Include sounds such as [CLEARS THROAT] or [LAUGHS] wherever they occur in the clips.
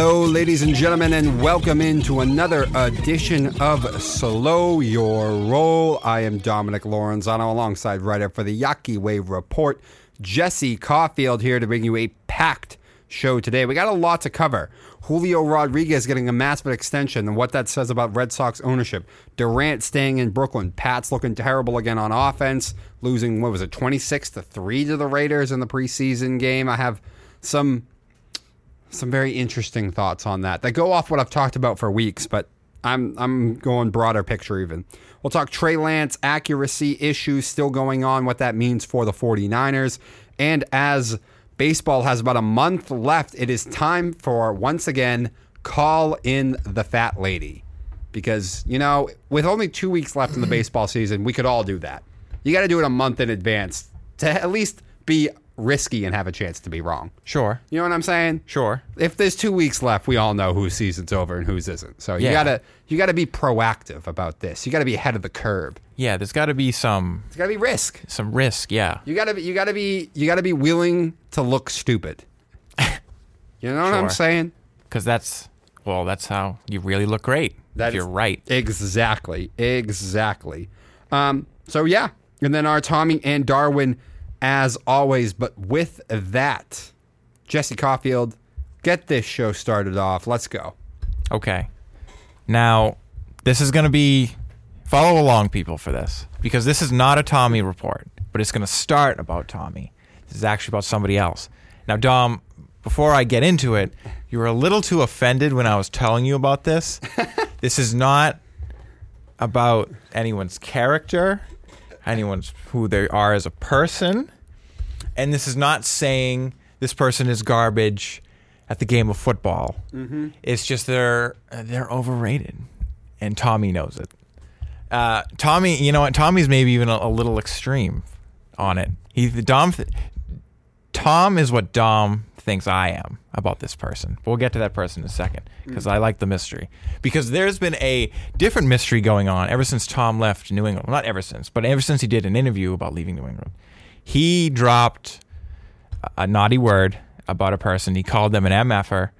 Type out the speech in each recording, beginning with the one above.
Hello, ladies and gentlemen, and welcome into another edition of Slow Your Roll. I am Dominic Lorenzano alongside writer for the Yaki Wave Report, Jesse Caulfield, here to bring you a packed show today. We got a lot to cover. Julio Rodriguez getting a massive extension and what that says about Red Sox ownership. Durant staying in Brooklyn. Pat's looking terrible again on offense, losing, what was it, 26 to 3 to the Raiders in the preseason game. I have some some very interesting thoughts on that that go off what I've talked about for weeks, but I'm I'm going broader picture even. We'll talk Trey Lance accuracy issues still going on, what that means for the 49ers. And as baseball has about a month left, it is time for once again call in the fat lady. Because, you know, with only two weeks left in the baseball season, we could all do that. You got to do it a month in advance to at least be risky and have a chance to be wrong. Sure. You know what I'm saying? Sure. If there's two weeks left, we all know whose season's over and whose isn't. So you Yeah. gotta you gotta be proactive about this. You gotta be ahead of the curve. Yeah, there's got to be some It's gotta be risk. some risk. Yeah. You gotta be you gotta be you gotta be willing to look stupid. [LAUGHS] You know what I'm Sure. saying? Because that's well, that's how you really look great. That if you're is- right. Exactly. Exactly. Um, so yeah. And then our Tommy and Darwin as always. But with that, Jesse Caulfield, get this show started off. Let's go. Okay. Now, this is going to be follow along, people, for this because this is not a Tommy report, but it's going to start about Tommy. This is actually about somebody else. Now, Dom, before I get into it, you were a little too offended when I was telling you about this. [LAUGHS] this is not about anyone's character, anyone's who they are as a person, and this is not saying this person is garbage at the game of football. It's just they're they're overrated, and Tommy knows it. Uh, Tommy, you know what? Tommy's maybe even a, a little extreme on it. He the Dom. Th- Tom is what Dom thinks I am about this person. We'll get to that person in a second because I like the mystery. Because there's been a different mystery going on ever since Tom left New England. Well, not ever since, but ever since he did an interview about leaving New England. He dropped a naughty word about a person. He called them an MFer,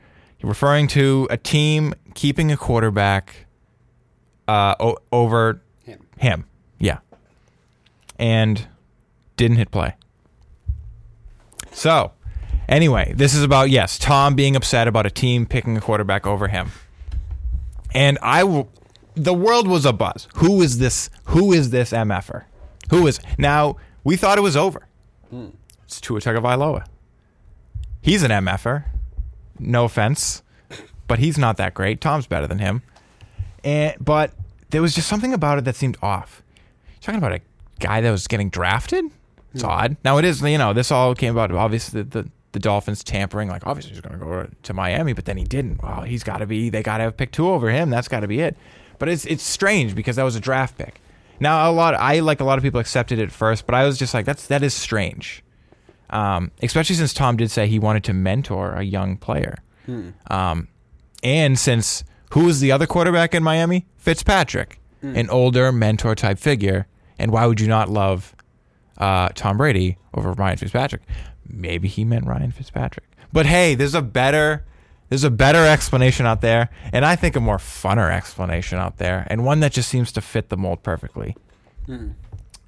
referring to a team keeping a quarterback uh, o- over Him. him. Yeah. And didn't hit play. So, anyway, this is about, yes, Tom being upset about a team picking a quarterback over him. And I will, the world was a buzz. Who is this? Who is this MFer? Who is, now, we thought it was over. Hmm. It's Tua Tagovailoa. He's an MFer. No offense, but he's not that great. Tom's better than him. And but there was just something about it that seemed off. You're talking about a guy that was getting drafted. It's hmm. odd. Now it is, you know, this all came about obviously the the, the Dolphins tampering. Like obviously he's going to go to Miami, but then he didn't. Well, he's got to be. They got to have pick two over him. That's got to be it. But it's it's strange because that was a draft pick. Now a lot. I like a lot of people accepted it first, but I was just like, that's that is strange. Um, especially since Tom did say he wanted to mentor a young player. Um, and since who was the other quarterback in Miami? Fitzpatrick, an older mentor type figure. And why would you not love uh, Tom Brady over Ryan Fitzpatrick? Maybe he meant Ryan Fitzpatrick. But hey, there's a better there's a better explanation out there, and I think a more funner explanation out there, and one that just seems to fit the mold perfectly.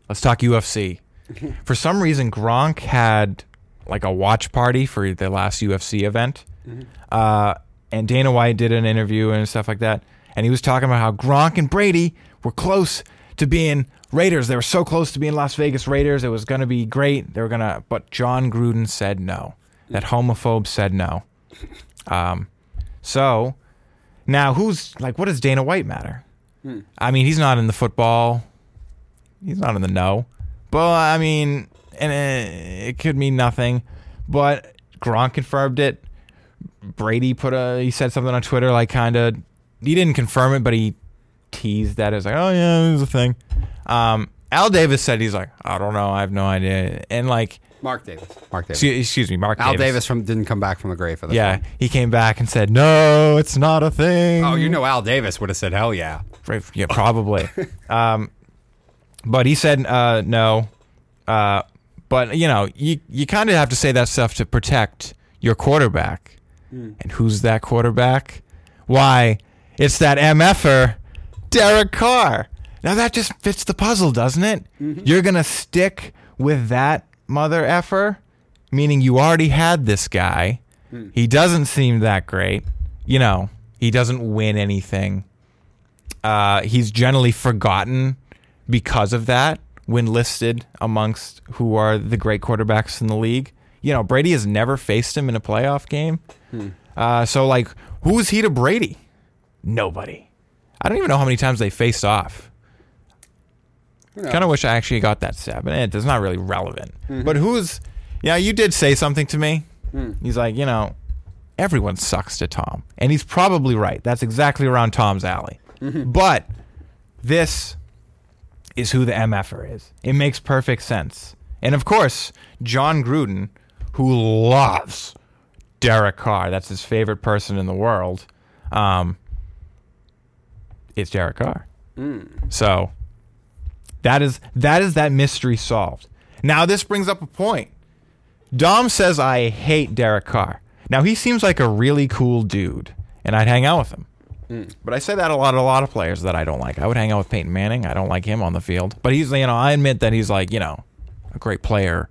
Let's talk UFC. [LAUGHS] For some reason, Gronk had like a watch party for the last UFC event, uh, and Dana White did an interview and stuff like that, and he was talking about how Gronk and Brady were close to being Raiders. They were so close to being Las Vegas Raiders. It was going to be great. They were going to, but Jon Gruden said no. That homophobe said no. Um, so now who's like, what does Dana White matter? I mean, he's not in the football. He's not in the know. But I mean, and uh, it could mean nothing. But Gronk confirmed it. Brady put a he said something on Twitter like kind of he didn't confirm it, but he teased that as like, oh yeah, it was a thing. Um, Al Davis said he's like, I don't know, I have no idea, and like, Mark Davis. Mark Davis. excuse, excuse me, Mark Al Davis. Davis from didn't come back from the grave for this. Yeah, one. he came back and said, no, it's not a thing. Oh, you know Al Davis would have said hell yeah. Right, Yeah, probably. [LAUGHS] um, but he said uh, no. Uh, but you know, you you kind of have to say that stuff to protect your quarterback. And who's that quarterback? Why, it's that MFer, Derek Carr. Now that just fits the puzzle, doesn't it? You're going to stick with that mother effer, meaning you already had this guy. He doesn't seem that great. You know, he doesn't win anything. Uh, he's generally forgotten because of that when listed amongst who are the great quarterbacks in the league. You know, Brady has never faced him in a playoff game. Uh, so, like, who is he to Brady? Nobody. I don't even know how many times they faced off. Kind of wish I actually got that stat, but eh, it's not really relevant. Mm-hmm. But who's, yeah, you did say something to me. Hmm. He's like, you know, everyone sucks to Tom. And he's probably right. That's exactly around Tom's alley. Mm-hmm. But this is who the MFer is. It makes perfect sense. And of course, Jon Gruden, who loves Derek Carr, that's his favorite person in the world, um, it's Derek Carr. Hmm. So that is that is that mystery solved. Now this brings up a point. Dom says I hate Derek Carr. Now he seems like a really cool dude, and I'd hang out with him. But I say that a lot a lot of players that I don't like. I would hang out with Peyton Manning. I don't like him on the field. But he's you know, I admit that he's like, you know, a great player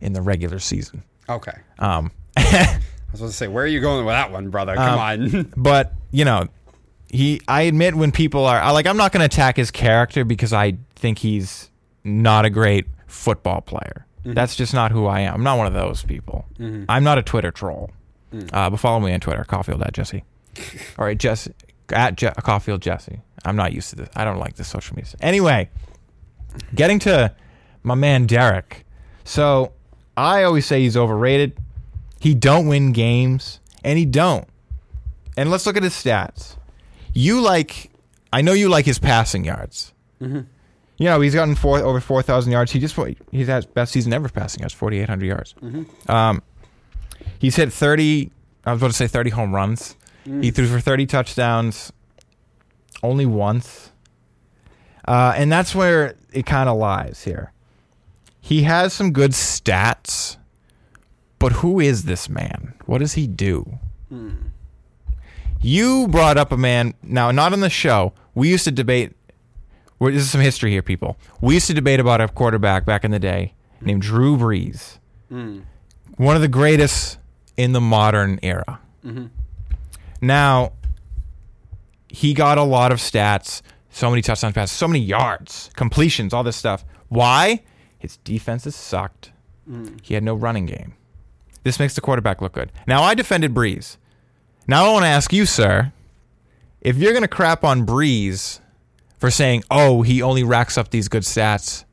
in the regular season. Okay. Um [LAUGHS] I was going to say, where are you going with that one, brother? Come on. [LAUGHS] but you know he i admit when people are I- like i'm not going to attack his character because i think he's not a great football player. Mm-hmm. That's just not who i am. I'm not one of those people. Mm-hmm. I'm not a twitter troll. Mm. Uh, but follow me on twitter caulfield at jesse. [LAUGHS] All right jesse at Je- caulfield jesse. I'm not used to this. I don't like this social media. Anyway getting to my man derek. So i always say he's overrated. He don't win games and he don't. And let's look at his stats. You like, I know you like his passing yards. You know, he's gotten four over four thousand yards. He just he's had best season ever passing yards, forty eight hundred yards. Um, he's hit thirty. I was about to say thirty home runs. He threw for thirty touchdowns, only once, uh, and that's where it kind of lies here. He has some good stats, but who is this man? What does he do? You brought up a man now, not on the show. We used to debate. well, This is some history here, people. We used to debate about a quarterback back in the day named Drew Brees, mm. one of the greatest in the modern era. Mm-hmm. Now, he got a lot of stats, so many touchdown passes, so many yards, completions, all this stuff. Why? His defenses sucked. Mm. He had no running game. This makes the quarterback look good. Now, I defended Brees. Now I want to ask you, sir, if you're going to crap on Brees for saying, "Oh, he only racks up these good stats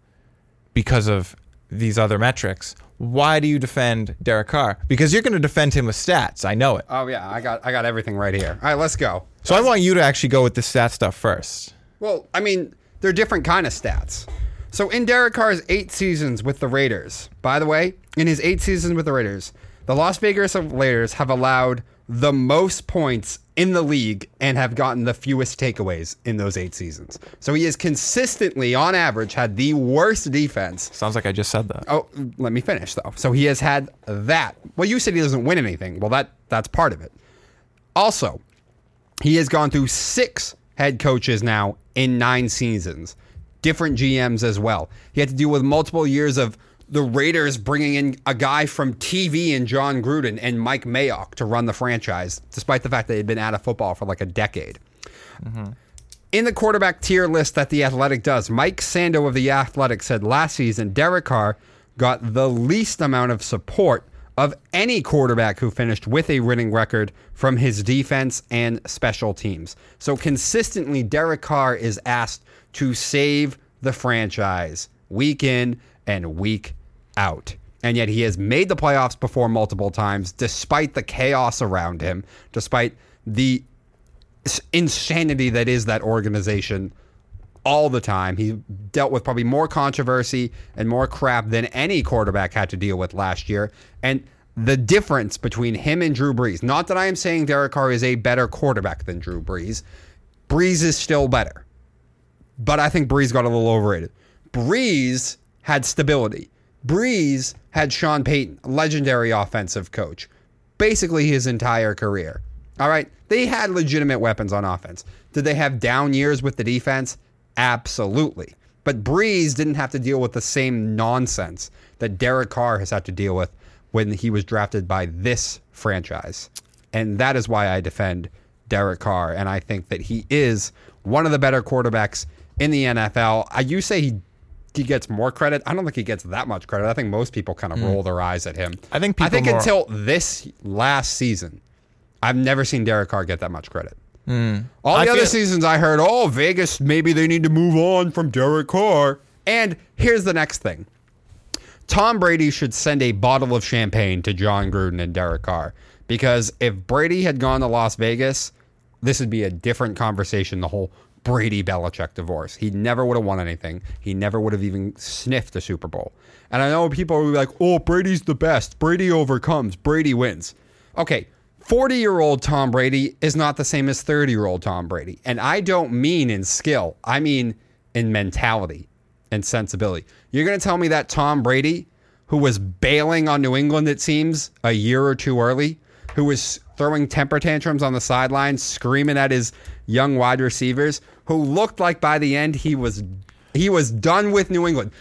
because of these other metrics," why do you defend Derek Carr? Because you're going to defend him with stats. I know it. oh, yeah. I got, I got everything right here. All right, let's go. So I want you to actually go with the stat stuff first. Well, I mean, they're different kind of stats. So in Derek Carr's eight seasons with the Raiders, by the way, in his eight seasons with the Raiders, the Las Vegas Raiders have allowed the most points in the league and have gotten the fewest takeaways in those eight seasons. So he has consistently, on average, had the worst defense. Sounds like I just said that. Oh, let me finish though. So he has had that. Well, you said he doesn't win anything. Well, that that's part of it. Also, he has gone through six head coaches now in nine seasons, different GMs as well. He had to deal with multiple years of the Raiders bringing in a guy from TV and Jon Gruden and Mike Mayock to run the franchise, despite the fact that they had been out of football for like a decade. Mm-hmm. In the quarterback tier list that The Athletic does, Mike Sando of The Athletic said last season Derek Carr got the least amount of support of any quarterback who finished with a winning record from his defense and special teams. So consistently, Derek Carr is asked to save the franchise week in and week out. And yet he has made the playoffs before multiple times, despite the chaos around him, despite the insanity that is that organization all the time. He dealt with probably more controversy and more crap than any quarterback had to deal with last year. And the difference between him and Drew Brees, not that I am saying Derek Carr is a better quarterback than Drew Brees, Brees is still better. But I think Brees got a little overrated. Brees had stability. Brees had Sean Payton, legendary offensive coach. basically his entire career. All right. They had legitimate weapons on offense. Did they have down years with the defense? Absolutely. But Brees didn't have to deal with the same nonsense that Derek Carr has had to deal with when he was drafted by this franchise. And that is why I defend Derek Carr. And I think that he is one of the better quarterbacks in the NFL. You say he he gets more credit. I don't think he gets that much credit. I think most people kind of roll their eyes at him. I think I think more- until this last season, I've never seen Derek Carr get that much credit. All Hmm. I the other feel- seasons, I heard, oh, Vegas, maybe they need to move on from Derek Carr. And here's the next thing Tom Brady should send a bottle of champagne to Jon Gruden and Derek Carr. Because if Brady had gone to Las Vegas, this would be a different conversation, the whole Brady Belichick divorce. He never would have won anything. He never would have even sniffed a Super Bowl. And I know people be like, oh, Brady's the best. Brady overcomes. Brady wins. Okay, 40 year old Tom Brady is not the same as 30 year old Tom Brady. And I don't mean in skill, I mean in mentality and sensibility. You're going to tell me that Tom Brady, who was bailing on New England, it seems, a year or two early, who was throwing temper tantrums on the sidelines, screaming at his young wide receivers, who looked like by the end he was he was done with New England.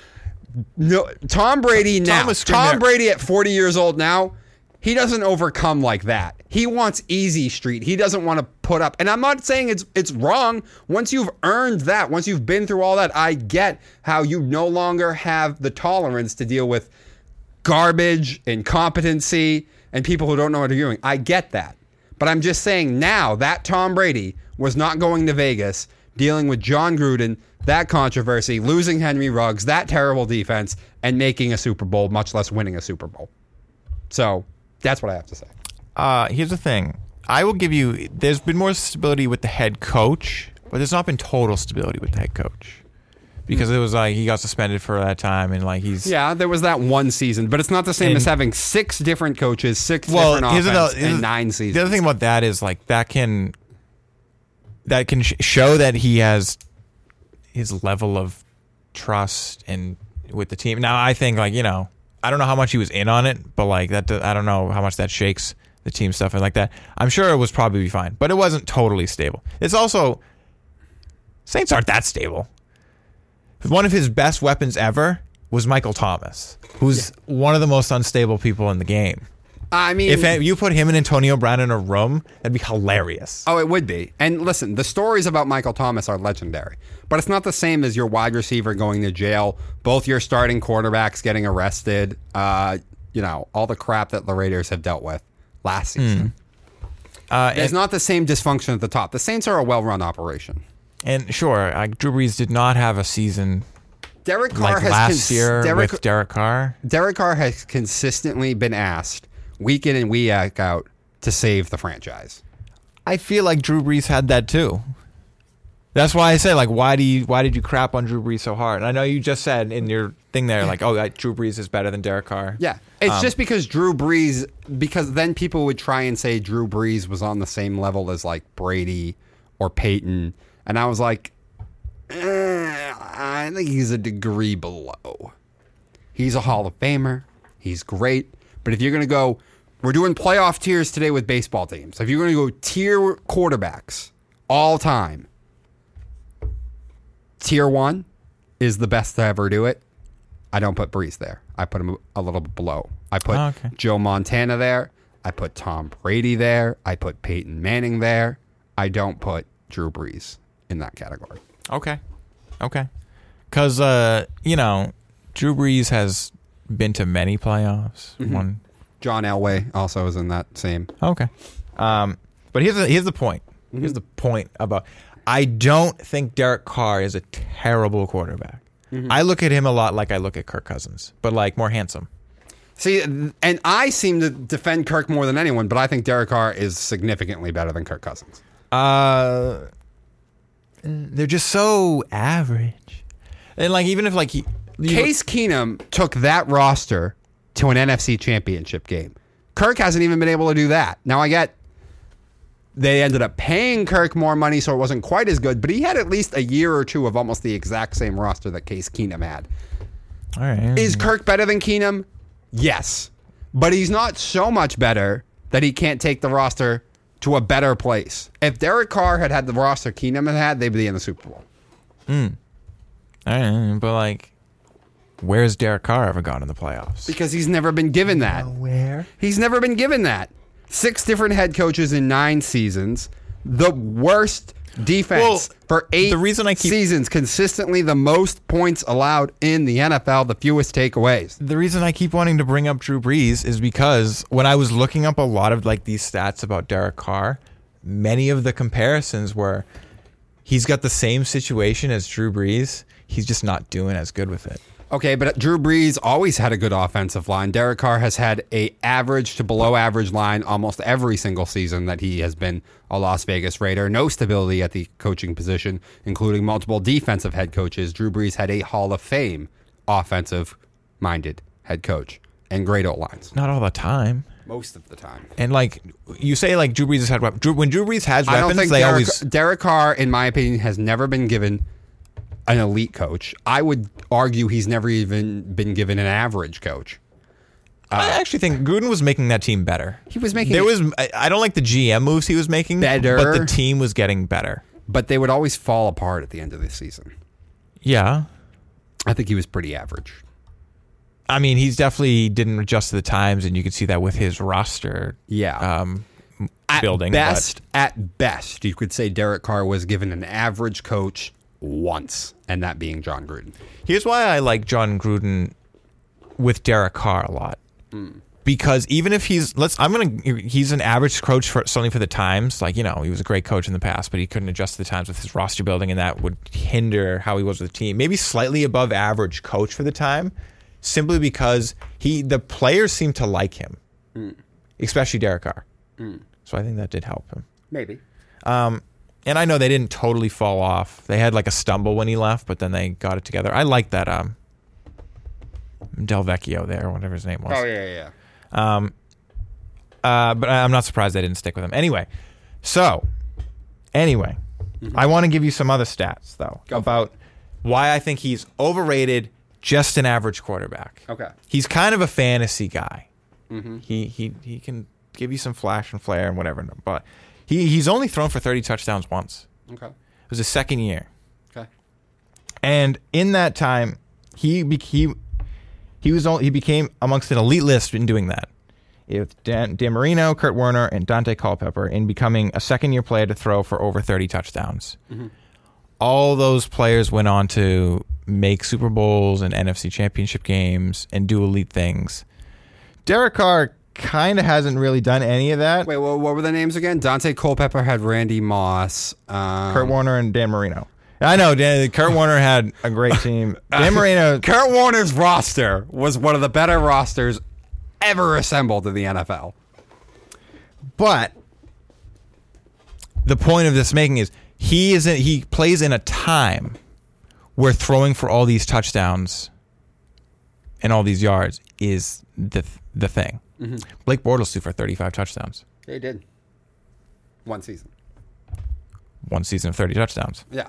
No, Tom Brady now. Tom Brady at 40 years old now, he doesn't overcome like that. He wants easy street. He doesn't want to put up. And I'm not saying it's it's wrong. Once you've earned that, once you've been through all that, I get how you no longer have the tolerance to deal with garbage, incompetency, and people who don't know what they're doing. I get that. But I'm just saying now that Tom Brady was not going to Vegas, dealing with Jon Gruden, that controversy, losing Henry Ruggs, that terrible defense, and making a Super Bowl, much less winning a Super Bowl. So that's what I have to say. Uh, here's the thing. I will give you. There's been more stability with the head coach, but there's not been total stability with the head coach because it was like he got suspended for that time, and like he's Yeah, there was that one season, but it's not the same And- as having six different coaches, six well. different Here's offense, the, and nine The other thing about that is like that can that can sh- show that he has his level of trust and with the team. Now I think like you know I don't know how much he was in on it, but like that I don't know how much that shakes the team stuff and like that. I'm sure it was probably fine, but it wasn't totally stable. It's also Saints aren't that stable. One of his best weapons ever was Michael Thomas, who's one of the most unstable people in the game. I mean, If you put him and Antonio Brown in a room, that'd be hilarious. Oh, it would be. And listen, the stories about Michael Thomas are legendary, but it's not the same as your wide receiver going to jail, both your starting quarterbacks getting arrested, uh, you know, all the crap that the Raiders have dealt with last season. Uh, There's not the same dysfunction at the top. The Saints are a well run operation. and sure, like Drew Brees did not have a season Derek Carr like has last cons- year Derek, with Derek Carr. Derek Carr has consistently been asked week in and week out to save the franchise. I feel like Drew Brees had that too. That's why I say like, why do you why did you crap on Drew Brees so hard? And I know you just said in your thing there like, oh, that Drew Brees is better than Derek Carr. Yeah. It's Um, just because Drew Brees, because then people would try and say Drew Brees was on the same level as like Brady or Peyton. And I was like, eh, I think he's a degree below. He's a Hall of Famer. He's great. But if you're going to go, we're doing playoff tiers today with baseball teams. If you're going to go tier quarterbacks all time, tier one is the best to ever do it. I don't put Brees there. I put him a little below. I put Oh, okay. Joe Montana there. I put Tom Brady there. I put Peyton Manning there. I don't put Drew Brees in that category. Okay. Okay. Because, uh, you know, Drew Brees has been to many playoffs. Mm-hmm. One. John Elway also is in that same. Okay. Um, but here's the, here's the point. Mm-hmm. Here's the point about I don't think Derek Carr is a terrible quarterback. Mm-hmm. I look at him a lot like I look at Kirk Cousins, but like more handsome. See, and I seem to defend Kirk more than anyone, but I think Derek Carr is significantly better than Kirk Cousins. Uh, they're just so average. And like even if like he Case Keenum took that roster to an NFC championship game. Kirk hasn't even been able to do that. Now I get they ended up paying Kirk more money, so it wasn't quite as good, but he had at least a year or two of almost the exact same roster that Case Keenum had. all right. Is Kirk better than Keenum? Yes. But he's not so much better that he can't take the roster to a better place. If Derek Carr had had the roster Keenum had had, they'd be in the Super Bowl. Hmm. I don't but like, where's Derek Carr ever gone in the playoffs? Because he's never been given that. Where? He's never been given that. Six different head coaches in nine seasons. The worst defense Well, for eight the reason I keep- seasons, consistently the most points allowed in the NFL, the fewest takeaways. The reason I keep wanting to bring up Drew Brees is because when I was looking up a lot of like these stats about Derek Carr, many of the comparisons were he's got the same situation as Drew Brees. He's just not doing as good with it. Okay, but Drew Brees always had a good offensive line. Derek Carr has had a average to below average line almost every single season that he has been a Las Vegas Raider. No stability at the coaching position, including multiple defensive head coaches. Drew Brees had a Hall of Fame offensive minded head coach and great O lines Not all the time. most of the time. And like you say, like Drew Brees has had weapons. Drew, when Drew Brees has weapons, I don't think they Derek, always Derek Carr, in my opinion, has never been given an elite coach. I would argue he's never even been given an average coach. I actually think Gruden was making that team better. He was making There was I, don't like the GM moves he was making, Better. but the team was getting better. but they would always fall apart at the end of the season. Yeah, I think he was pretty average. I mean he's definitely didn't adjust to the times, and you can see that with his roster. Yeah. um, at building, best, at best, you could say Derek Carr was given an average coach once, and that being Jon Gruden. Here's why I like Jon Gruden with Derek Carr a lot. Because even if he's let's I'm gonna he's an average coach for certainly for the times like you know he was a great coach in the past but he couldn't adjust to the times with his roster building and that would hinder how he was with the team maybe slightly above average coach for the time simply because he the players seem to like him hmm. especially Derek Carr so I think that did help him Maybe. Um, and I know they didn't totally fall off. They had like a stumble when he left, but then they got it together. I like that um Del Vecchio there, whatever his name was. Oh yeah, yeah. Uh, but I'm not surprised they didn't stick with him. Anyway, so anyway, I want to give you some other stats though Go about why I think he's overrated, just an average quarterback. Okay. He's kind of a fantasy guy. He he he can give you some flash and flare and whatever, but he he's only thrown for 30 touchdowns once. Okay. It was his second year. Okay. And in that time, he he he was only, he became amongst an elite list in doing that. With Dan, Dan Marino, Kurt Warner, and Daunte Culpepper in becoming a second year player to throw for over 30 touchdowns. Mm-hmm. All those players went on to make Super Bowls and NFC championship games and do elite things. Derek Carr kind of hasn't really done any of that. Wait, what, what were the names again? Daunte Culpepper had Randy Moss. Um, Kurt Warner and Dan Marino. I know Dan, Kurt Warner had a great [LAUGHS] team. Dan Marino [LAUGHS] Kurt Warner's roster was one of the better rosters ever assembled in the NFL. But the point of this making is he isn't he plays in a time where throwing for all these touchdowns and all these yards is the the thing. Mm-hmm. Blake Bortles threw for 35 touchdowns, They did. One season. one season of 30 touchdowns. Yeah.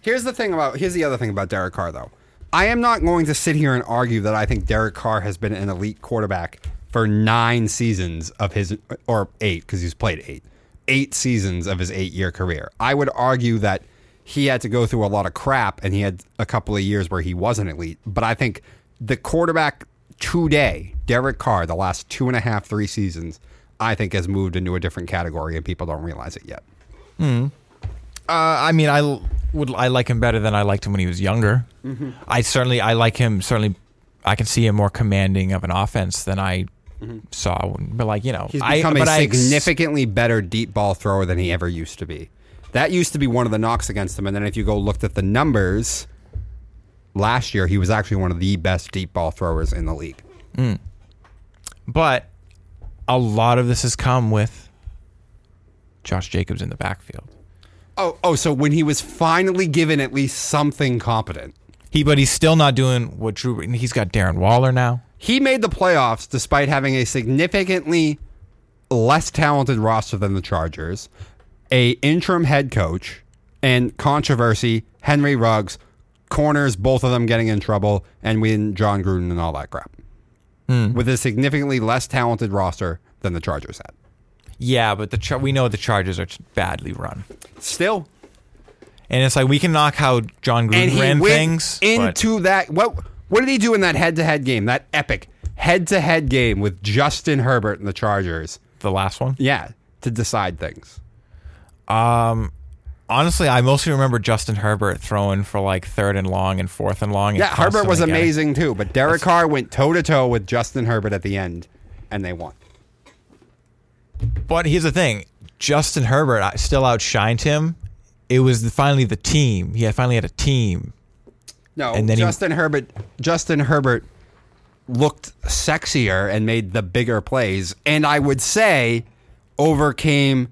Here's the thing about here's the other thing about Derek Carr though. I am not going to sit here and argue that I think Derek Carr has been an elite quarterback for nine seasons of his or eight because he's played eight. Eight seasons of his eight year career. I would argue that he had to go through a lot of crap and he had a couple of years where he wasn't elite. But I think the quarterback today, Derek Carr, the last two and a half, three seasons, I think has moved into a different category and people don't realize it yet. Hmm. Uh, I mean, I would I like him better than I liked him when he was younger. Mm-hmm. I certainly I like him. Certainly, I can see him more commanding of an offense than I mm-hmm. saw. But like you know, He's become a I ex- significantly better deep ball thrower than he ever used to be. That used to be one of the knocks against him. And then if you go looked at the numbers last year, he was actually one of the best deep ball throwers in the league. Hmm. But a lot of this has come with Josh Jacobs in the backfield. Oh, oh, so when he was finally given at least something competent, He, but he's still not doing what Drew. He's got Darren Waller now. he made the playoffs despite having a significantly less talented roster than the Chargers, a interim head coach, and controversy, Henry Ruggs, corners, both of them getting in trouble, and win Jon Gruden and all that crap. With a significantly less talented roster than the Chargers had. Yeah, but the Char- we know the Chargers are badly run, Still, and it's like we can knock how John Gruden ran things. but into that. What what did he do in that head-to-head game? That epic head-to-head game with Justin Herbert and the Chargers. the last one. Yeah, to decide things. Um, honestly, I mostly remember Justin Herbert throwing for like third and long and fourth and long. and Yeah, Herbert was getting- amazing too, but Derek Carr went toe to toe with Justin Herbert at the end, and they won. But here's the thing: Justin Herbert still outshined him. It was finally the team. He had finally had a team. No, And then he- Justin Herbert. Justin Herbert looked sexier and made the bigger plays, and I would say overcame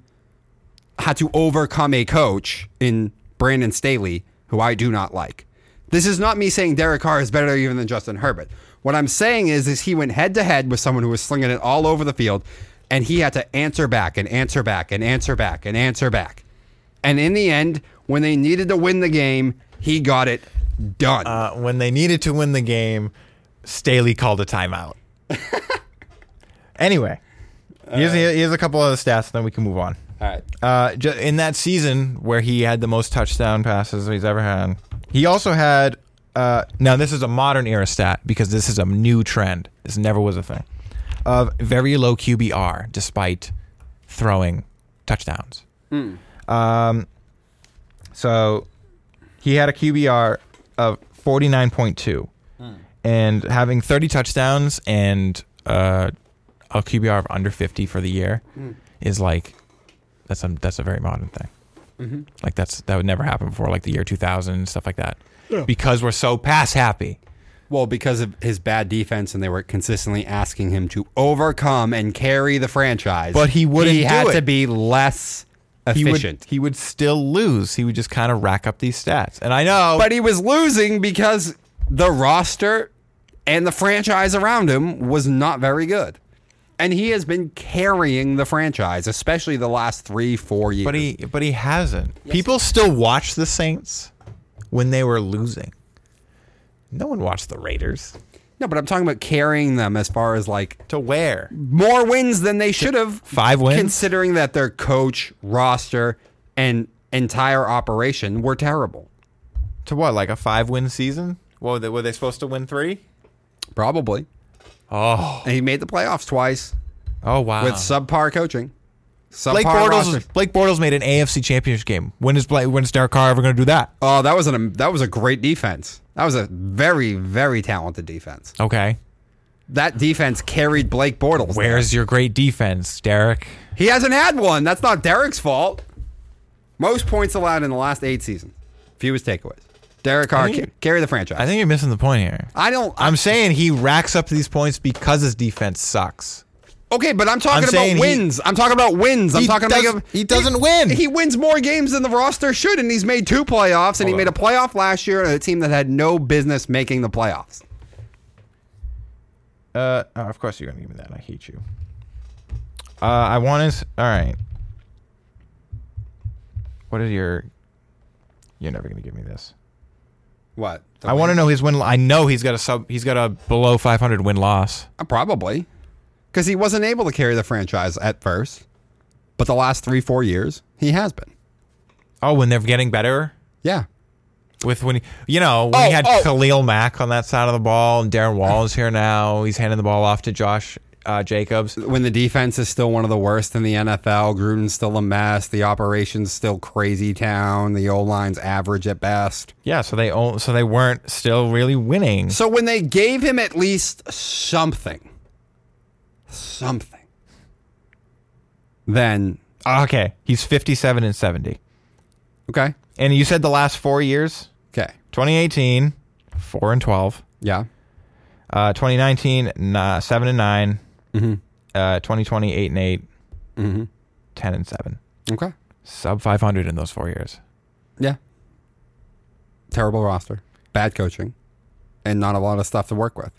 had to overcome a coach in Brandon Staley, who I do not like. This is not me saying Derek Carr is better even than Justin Herbert. What I'm saying is, is he went head to head with someone who was slinging it all over the field, and he had to answer back and answer back and answer back and answer back. And in the end, when they needed to win the game, he got it done. Uh, when they needed to win the game, Staley called a timeout. [LAUGHS] anyway, here's, here's a couple of other stats, then we can move on. All right. Uh, ju- in that season where he had the most touchdown passes he's ever had, he also had. Uh, now this is a modern era stat because this is a new trend. This never was a thing. Of very low QBR despite throwing touchdowns. Um, so he had a QBR of forty nine point two, and having thirty touchdowns and uh, a QBR of under fifty for the year is like that's a that's a very modern thing. Mm-hmm. Like that's that would never happen before, like the year two thousand and stuff like that. Because we're so pass happy. Well, because of his bad defense, and they were consistently asking him to overcome and carry the franchise. But he wouldn't He had it. to be less He efficient. would he would still lose. He would just kind of rack up these stats. And I know, but he was losing because the roster and the franchise around him was not very good. And he has been carrying the franchise, especially the last three, four years. but he but he hasn't. People still watch the Saints when they were losing. No one watched the Raiders. no, but I'm talking about carrying them as far as like To where? more wins than they should have. Five wins? considering that their coach, roster, and entire operation were terrible. To what? Like a five win season? What were they, were they supposed to win three? Probably. Oh, And he made the playoffs twice oh wow. with subpar coaching. Subpar Blake roster. Bortles. Blake Bortles made an AFC Championship game. When is Blake, when is Derek Carr ever going to do that? Oh, that was an that was a great defense. That was a very very talented defense. Okay. That defense carried Blake Bortles. there. Where's your great defense, Derek? he hasn't had one? That's not Derek's fault. Most points allowed in the last eight seasons. Fewest takeaways. Derek Carr ca- carry the franchise. I think you're missing the point here. I don't. I'm saying he racks up these points because his defense sucks. Okay, but I'm talking I'm saying about he- wins. I'm talking about wins. I'm He talking does- about he doesn't win. He wins more games than the roster should, and he's made two playoffs, and he Hold made a playoff last year on a team that had no business making the playoffs. Uh, oh, of course you're gonna give me that. I hate you. Uh, I want to. All right. What is your? You're never gonna give me this. What? I want to know his win. I know he's got a sub. He's got a below 500 win loss. Uh, Probably. Because he wasn't able to carry the franchise at first. But the last three, four years, he has been. Oh, when they're getting better Yeah. with when he, you know when Oh, he had oh. Khalil Mack on that side of the ball and Darren Wall is here now. He's handing the ball off to Josh uh, Jacobs. When the defense is still one of the worst in the NFL, Gruden's still a mess. The operation's still crazy town. The O line's average at best. Yeah, so they own, so they weren't still really winning. So when they gave him at least something, something, then, Okay, he's 57 and 70. okay, And you said the last four years, okay, 2018, four and 12. yeah, Uh, 2019, nah, seven and 9 Mm-hmm. Uh, 2020, eight and 8 10 and seven. okay, Sub 500 in those four years. yeah. Terrible roster, bad coaching, and not a lot of stuff to work with.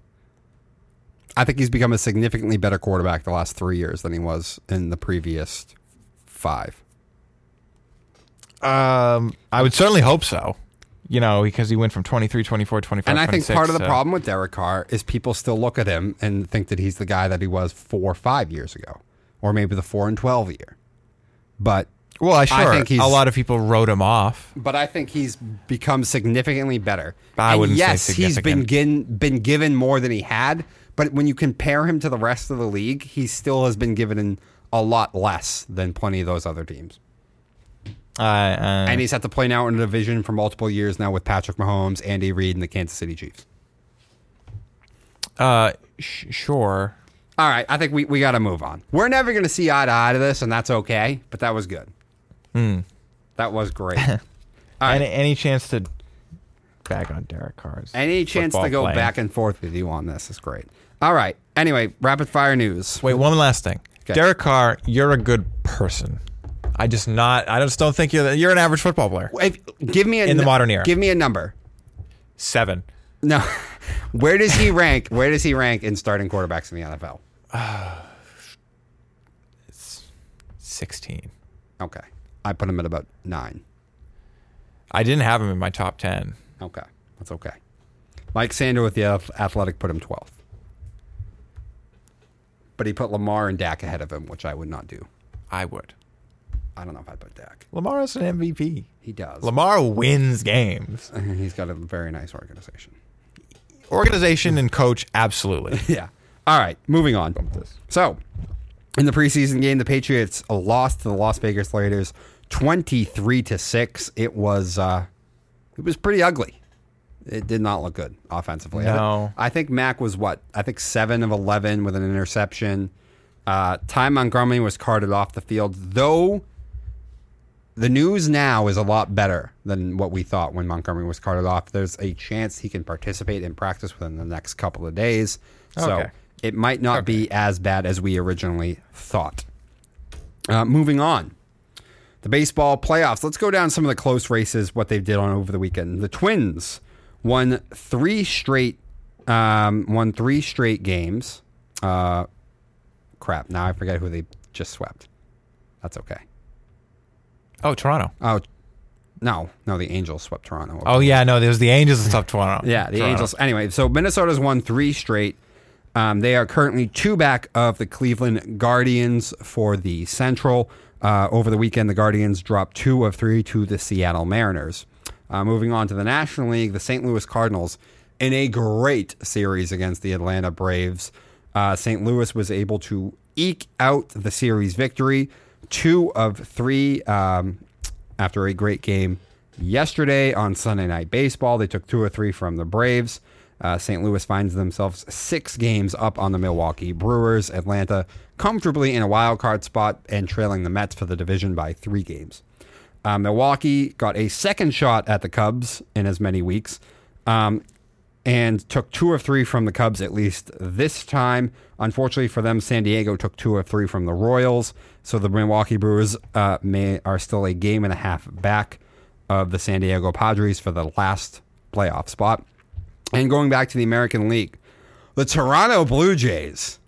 I think he's become a significantly better quarterback the last three years than he was in the previous five. Um, I would certainly hope so. You know, because he went from 23, 24, 25, And I think part of the to- problem with Derek Carr is people still look at him and think that he's the guy that he was four or five years ago. or maybe the four and twelve year. But Well, I sure. think he's- a lot of people wrote him off. but I think he's become significantly better. I And wouldn't say yes, he's been given been given more than he had. But when you compare him to the rest of the league, he still has been given a lot less than plenty of those other teams. Uh, uh, And he's had to play now in a division for multiple years now with Patrick Mahomes, Andy Reid, and the Kansas City Chiefs. uh, sh- sure. All right, I think we, we got to move on. We're never going to see eye to eye to this, and that's okay. But that was good. That was great. [LAUGHS] Right. Any, any chance to back on Derek Carr's? Any chance to go playing? back and forth with you on this is great. All right. Anyway, rapid fire news. Wait, one last thing. Okay. Derek Carr, you're a good person. I just not. I just don't think you're. You're an average football player. If, give me a In the modern era. Give me a number. Seven. No. [LAUGHS] Where does he rank? Where does he rank in starting quarterbacks in the NFL? [SIGHS] It's Sixteen. Okay. I put him at about nine. I didn't have him in my top ten. Okay. That's okay. Mike Sando with the Athletic put him 12th. But he put Lamar and Dak ahead of him, which I would not do. I would. I don't know if I'd put Dak. Lamar is an MVP. He does. Lamar wins games. [LAUGHS] He's got a very nice organization. Organization and coach, absolutely. [LAUGHS] Yeah. All right. Moving on. So, in the preseason game, the Patriots lost to the Las Vegas Raiders 23 to 6. It was uh it was pretty ugly. It did not look good offensively. I No. I think Mac was what? I think 7 of 11 with an interception. Uh Ty Montgomery was carted off the field, though the news now is a lot better than what we thought when Montgomery was carted off. There's a chance he can participate in practice within the next couple of days. So Okay. it might not be as bad as we originally thought. Uh, moving on. The baseball playoffs. Let's go down some of the close races, what they did on over the weekend. The Twins won three straight um, won three straight games. Uh, crap, now I forget who they just swept. That's okay. Oh, Toronto. Oh, no, no, the Angels swept Toronto. Oh yeah, no, there was the Angels and stuff. Toronto. Yeah, the Toronto. Angels. Anyway, so Minnesota's won three straight. Um, they are currently two back of the Cleveland Guardians for the Central. Uh, over the weekend, the Guardians dropped two of three to the Seattle Mariners. Uh, moving on to the National League, the St. Louis Cardinals, in a great series against the Atlanta Braves, uh, St. Louis was able to eke out the series victory. Two of three um, after a great game yesterday on Sunday Night Baseball. They took two or three from the Braves. Uh, St. Louis finds themselves six games up on the Milwaukee Brewers. Atlanta comfortably in a wild card spot and trailing the Mets for the division by three games. Uh, Milwaukee got a second shot at the Cubs in as many weeks. Um, and took two of three from the Cubs at least this time. Unfortunately for them, San Diego took two of three from the Royals. So the Milwaukee Brewers uh, may are still a game and a half back of the San Diego Padres for the last playoff spot. And going back to the American League, the Toronto Blue Jays,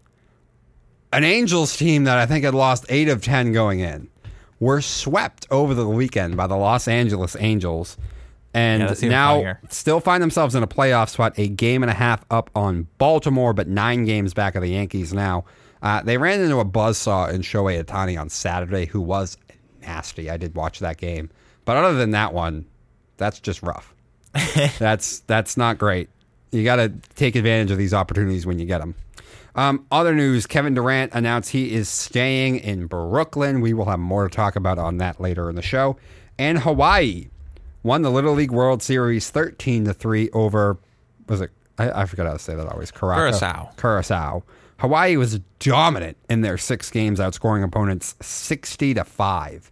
an Angels team that I think had lost eight of 10 going in, were swept over the weekend by the Los Angeles Angels. And Yeah, now funnier. still find themselves in a playoff spot, a game and a half up on Baltimore, but nine games back of the Yankees now. Uh, they ran into a buzzsaw in Shohei Ohtani on Saturday, who was nasty. I did watch that game. But other than that one, that's just rough. [LAUGHS] that's that's not great. You got to take advantage of these opportunities when you get them. Um, other news: Kevin Durant announced he is staying in Brooklyn. We will have more to talk about on that later in the show. And Hawaii won the Little League World Series thirteen to three over. Was it? I, I forgot how to say that always. Curacao. Curacao. Curacao. Hawaii was dominant in their six games, outscoring opponents sixty to five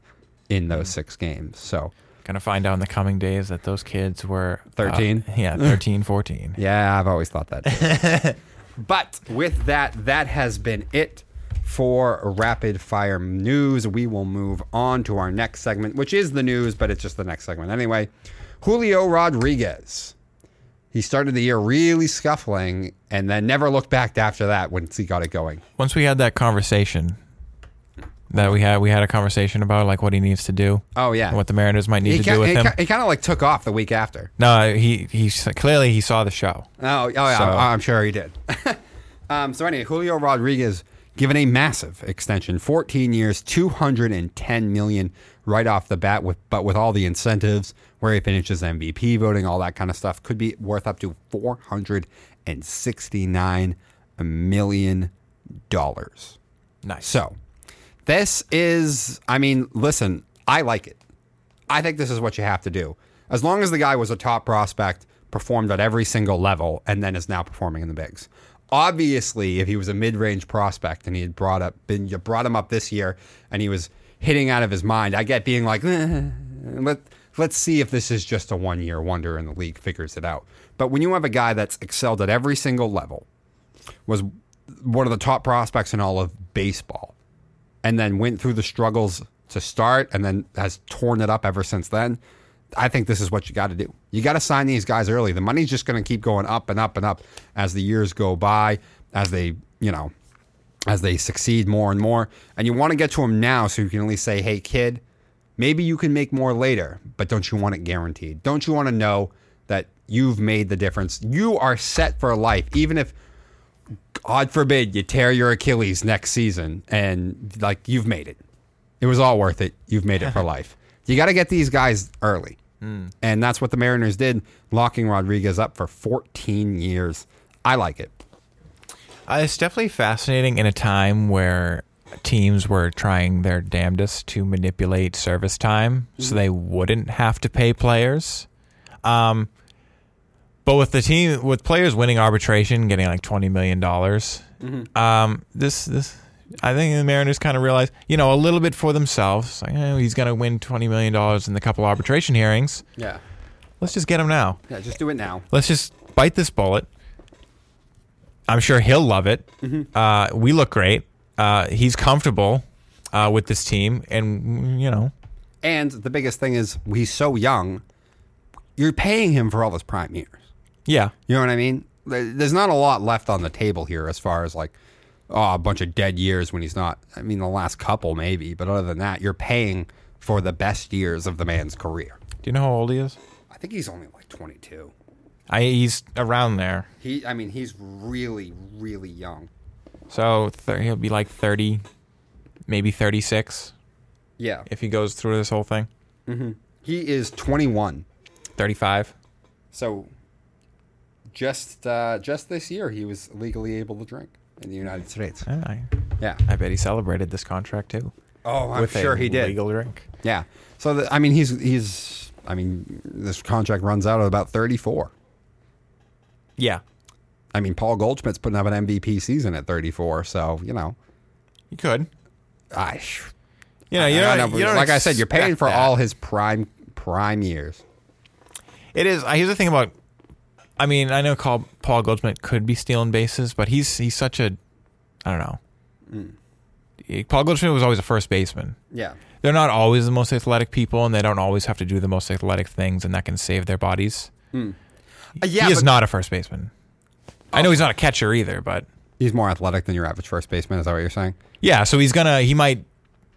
in those six games. So Gonna find out in the coming days that those kids were uh, 13? [LAUGHS] yeah, 13, 14. [LAUGHS] Yeah, I've always thought that. [LAUGHS] but with that, that has been it for rapid fire news. We will move on to our next segment, which is the news, but it's just the next segment anyway. Julio Rodriguez. He started the year really scuffling and then never looked back after that once he got it going. Once we had that conversation that we had, we had a conversation about like what he needs to do. Oh, yeah. what the Mariners might need He, to do with he, him. ki- he kind of like took off the week after. no, he he clearly he saw the show. Oh, oh yeah, So- I'm, I'm sure he did. [LAUGHS] um, so anyway, Julio Rodriguez given a massive extension, 14 years, 210 million right off the bat. With but with all the incentives, where he finishes MVP voting, all that kind of stuff, could be worth up to 469 million dollars. Nice. So, this is, I mean, listen, I like it. I think this is what you have to do. As long as the guy was a top prospect, performed at every single level, and then is now performing in the bigs. Obviously, if he was a mid-range prospect and he had brought up, been you brought him up this year, and he was hitting out of his mind, I get being like, eh, let let's see if this is just a one-year wonder and the league figures it out. But when you have a guy that's excelled at every single level, was one of the top prospects in all of baseball, and then went through the struggles to start and then has torn it up ever since then. I think this is what you got to do. You got to sign these guys early. The money's just going to keep going up and up and up as the years go by, as they, you know, as they succeed more and more. And you want to get to them now so you can at least say, hey, kid, maybe you can make more later, but don't you want it guaranteed? Don't you want to know that you've made the difference? You are set for life, even if God forbid you tear your Achilles next season and like you've made it. It was all worth it. You've made it for [LAUGHS] life. You got to get these guys early. And that's what the Mariners did, locking Rodriguez up for 14 years. I like it. Uh, it's definitely fascinating in a time where teams were trying their damnedest to manipulate service time so they wouldn't have to pay players. Um, but with the team, with players winning arbitration, getting like twenty million dollars, um, this this I think the Mariners kind of realized, you know, a little bit for themselves. Like, eh, he's going to win twenty million dollars in the couple arbitration hearings. Yeah. Let's just get him now. Yeah, just do it now. Let's just bite this bullet. I'm sure he'll love it. Uh, we look great. Uh, he's comfortable uh, with this team, and you know, And the biggest thing is he's so young. You're paying him for all his prime years. yeah, You know what I mean? There's not a lot left on the table here as far as like oh, a bunch of dead years when he's not. I mean, the last couple maybe, but other than that, you're paying for the best years of the man's career. do you know how old he is? I think he's only like 22. I, he's around there, He, I mean, he's really, really young. so th- he'll be like thirty, maybe thirty-six Yeah, if he goes through this whole thing. he is 21. Thirty-five. So, just uh, just this year, he was legally able to drink in the United States. Eh, I, Yeah. I bet he celebrated this contract too. Oh, I'm sure he did. Legal drink. Yeah. So the, I mean, he's he's. I mean, this contract runs out at about 34. Yeah, I mean, Paul Goldschmidt's putting up an MVP season at 34. So you know, you could. I. You know, you I don't, know, you like I said, you're paying for that. all his prime prime years. It is. uh, Here's the thing about. I mean, I know Paul, Paul Goldschmidt could be stealing bases, but he's he's such a. I don't know. He- Paul Goldschmidt was always a first baseman. Yeah. They're not always the most athletic people, and they don't always have to do the most athletic things, and that can save their bodies. Uh, yeah, he is not a first baseman. I know he's not a catcher either, but he's more athletic than your average first baseman. Is that what you're saying? yeah. So he's gonna. He might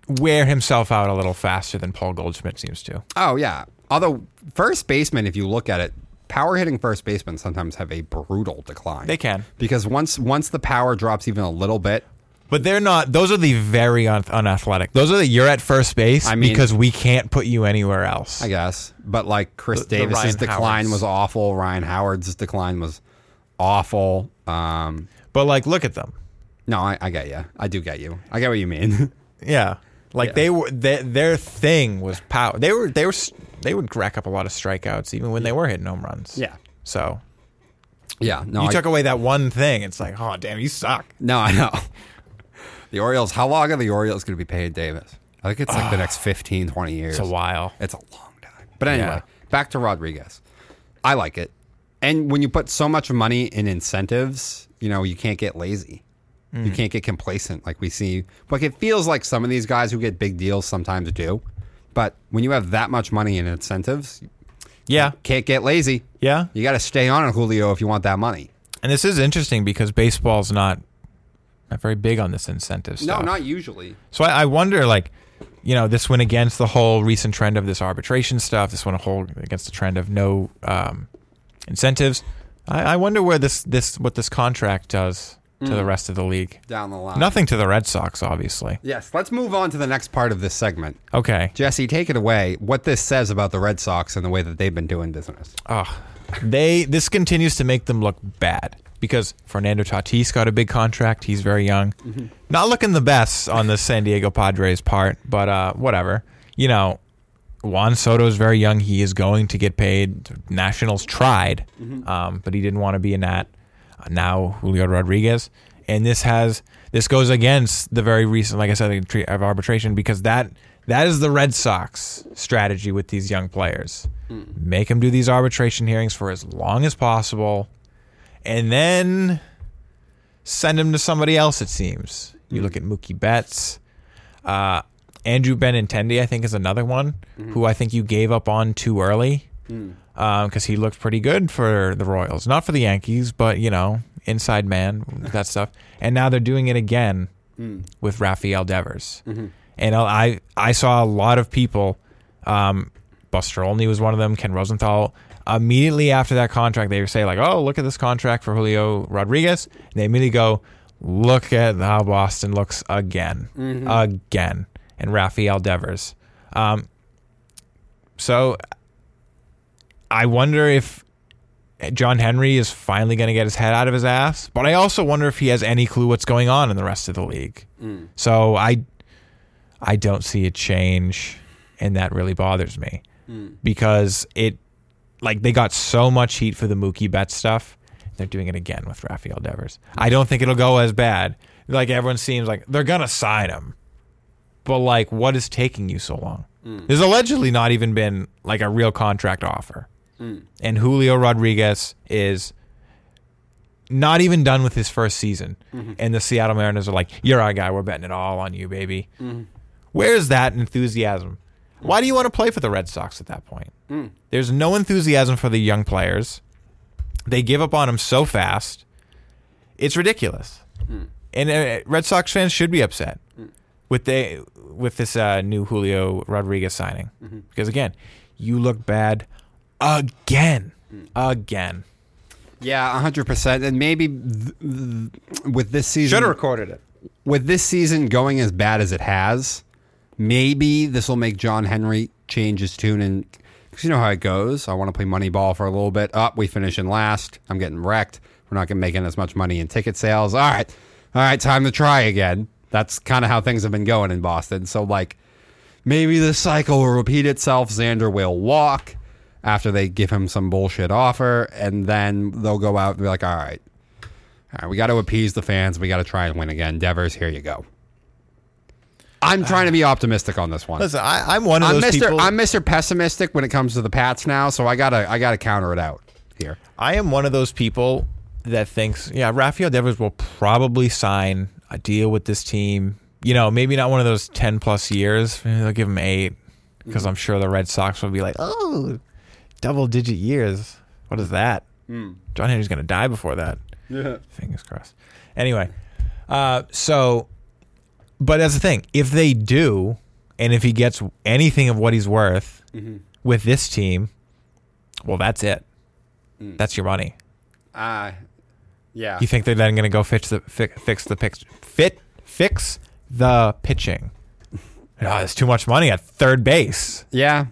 wear himself out a little faster than Paul Goldschmidt seems to. Oh yeah. Although first baseman, if you look at it, power hitting first basemen sometimes have a brutal decline. They can. because once once the power drops even a little bit, But they're not. Those are the very un- unathletic. Those are the you're at first base I mean- because we can't put you anywhere else. I guess. But like Chris The- the Davis's Ryan decline Howards. was awful. Ryan Howard's decline was awful. Um, but like, look at them. no, I, I get you. I do get you. I get what you mean. [LAUGHS] Yeah, like Yeah. they were. They, their thing was power. They were. They were. They would rack up a lot of strikeouts even when they were hitting home runs. yeah. So Yeah. No, you I, took away that one thing. It's like, oh damn, you suck. no, I know. The Orioles, how long are the Orioles going to be paying Davis? I think it's like the next 15, 20 years. It's a while. It's a long time. But anyway, Yeah. back to Rodriguez. I like it. And when you put so much money in incentives, you know, you can't get lazy. You Mm. can't get complacent like we see. Like it feels like some of these guys who get big deals sometimes do. But when you have that much money in incentives, Yeah, can't get lazy. yeah. You got to stay on it, Julio, if you want that money. And this is interesting because baseball's not not very big on this incentive stuff. No, not usually. So I, I wonder, like, you know, this went against the whole recent trend of this arbitration stuff. This went a whole against the trend of no um, incentives. I, I wonder where this this what this contract does to the rest of the league. down the line. Nothing to the Red Sox, obviously. Yes, let's move on to the next part of this segment. Okay. Jesse, take it away. What this says about the Red Sox and the way that they've been doing business. Oh, they this continues to make them look bad because Fernando Tatis got a big contract. He's very young, not looking the best on the San Diego Padres part, but uh, whatever. You know, Juan Soto is very young. He is going to get paid. Nationals tried, um, but he didn't want to be a Nat. Now Julio Rodriguez, and this has this goes against the very recent, like I said, of arbitration because that that is the Red Sox strategy with these young players. Hmm. Make them do these arbitration hearings for as long as possible, and then send them to somebody else. It seems you hmm. look at Mookie Betts. Uh, Andrew Benintendi, I think, is another one hmm. who I think you gave up on too early because he looked pretty good for the Royals, not for the Yankees, but you know, inside man, that stuff. And now they're doing it again with Rafael Devers. And I I saw a lot of people. Um, Buster Olney was one of them. Ken Rosenthal. Immediately after that contract, they say like, "Oh, look at this contract for Julio Rodriguez." And they immediately go, "Look at how Boston looks again, again." And Rafael Devers. Um, so I wonder if John Henry is finally going to get his head out of his ass, but I also wonder if he has any clue what's going on in the rest of the league. Mm. So I I don't see a change, and that really bothers me mm. because it like they got so much heat for the Mookie Betts stuff. They're doing it again with Rafael Devers. I don't think it'll go as bad. Like everyone seems like they're gonna sign him, but like, what is taking you so long? Mm. There's allegedly not even been like a real contract offer, Mm. and Julio Rodriguez is not even done with his first season, mm-hmm. and the Seattle Mariners are like, "You're our guy. We're betting it all on you, baby." Mm-hmm. Where's that enthusiasm? Why do you want to play for the Red Sox at that point? Mm. There's no enthusiasm for the young players. They give up on him so fast. It's ridiculous. Mm. And uh, Red Sox fans should be upset with the with this uh, new Julio Rodriguez signing mm-hmm. because again, you look bad again, again. Yeah, hundred percent. And maybe th- th- with this season, Should have recorded it. with this season going as bad as it has, maybe this will make John Henry change his tune and because you know how it goes. I want to play money ball for a little bit. Up, we finish in last. I'm getting wrecked. We're not going to making as much money in ticket sales. All right, all right, time to try again. That's kind of how things have been going in Boston. So like, maybe the cycle will repeat itself. Xander will walk after they give him some bullshit offer, and then they'll go out and be like, all right. All right, we got to appease the fans. We got to try and win again. Devers, here you go. I'm uh, trying to be optimistic on this one. Listen, I, I'm one of I'm those Mr. people. I'm Mr. Pessimistic when it comes to the Pats now, so I gotta I gotta counter it out here. I am one of those people that thinks, yeah, Rafael Devers will probably sign a deal with this team. You know, maybe not one of those 10 plus years. Maybe they'll give him eight because I'm sure the Red Sox will be like, oh, double digit years. What is that? John Henry's going to die before that. Yeah. Fingers crossed. Anyway, uh, so, but that's the thing. If they do, and if he gets anything of what he's worth with this team, well, that's it. That's your money. Uh yeah. You think they're then going to go fix the fi- fix the pitch, fit fix the pitching? [LAUGHS] Oh, it's too much money at third base. yeah.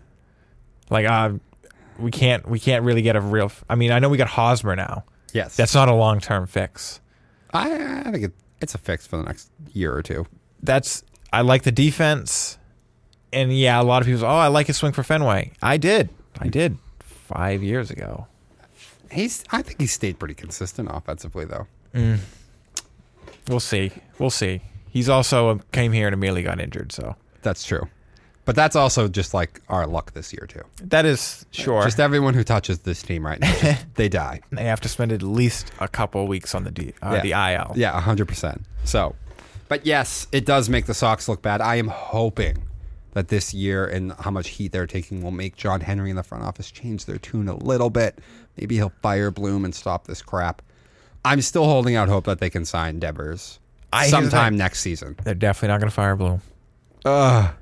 Like, uh, we can't we can't really get a real. f- I mean, I know we got Hosmer now. Yes. That's not a long term fix. I, I think it, it's a fix for the next year or two. That's I like the defense, and yeah, a lot of people. say, Oh, I like his swing for Fenway. I did. I did five years ago. He's I think he stayed pretty consistent offensively though. We'll see. We'll see. He's also um, came here and immediately got injured. So That's true. But that's also just like our luck this year too. that is sure. Just everyone who touches this team right now, just- [LAUGHS] they die. they have to spend at least a couple weeks on the D, uh, the IL. Yeah, hundred percent. So, but yes, it does make the Sox look bad. I am hoping that this year and how much heat they're taking will make John Henry in the front office change their tune a little bit. Maybe he'll fire Bloom and stop this crap. I'm still holding out hope that they can sign Devers I- sometime next season. They're definitely not going to fire Bloom. Ugh.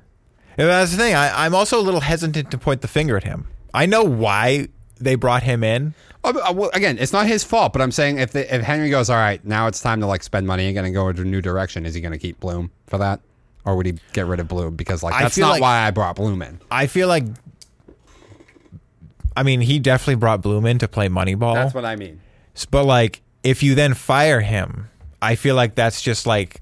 And that's the thing. I, I'm also a little hesitant to point the finger at him. I know why they brought him in. Oh, uh, well, again, it's not his fault, but I'm saying if the, if Henry goes, all right, now it's time to like spend money and going to go into a new direction, is he going to keep Bloom for that, or would he get rid of Bloom because like I that's feel not like- why I brought Bloom in. I feel like, I mean, he definitely brought Bloom in to play Moneyball. That's what I mean. But like, if you then fire him, I feel like that's just like,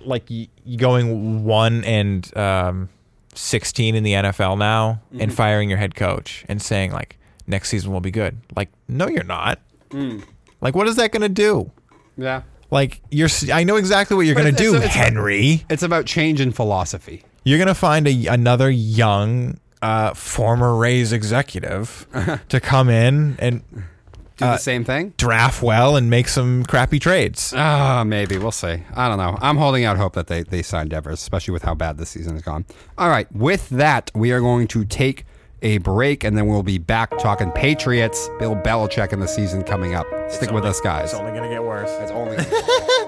like y- going one and um, sixteen in the NFL now, and firing your head coach and saying like next season will be good. Like, no, you're not. Like, what is that going to do? Yeah, Like, you're. I know exactly what you're going to do, it's- Henry. it's about change in philosophy. You're going to find a, another young, uh, former Rays executive [LAUGHS] to come in and Do the same thing. draft well and make some crappy trades. Ah, maybe we'll see. I don't know. I'm holding out hope that they they sign Devers, especially with how bad this season has gone. All right, with that, we are going to take a break, and then we'll be back talking Patriots, Bill Belichick, and the season coming up. Stick with us, guys. It's only going to get worse. It's only. [LAUGHS]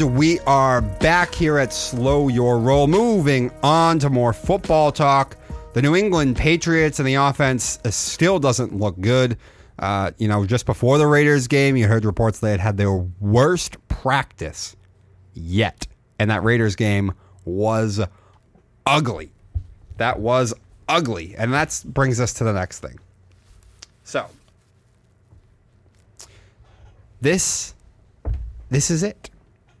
And we are back here at Slow Your Roll. Moving on to more football talk. The New England Patriots and the offense uh, still doesn't look good. Uh, you know, just before the Raiders game, you heard reports they had had their worst practice yet. And that Raiders game was ugly. That was ugly. And that brings us to the next thing. So, this this is it.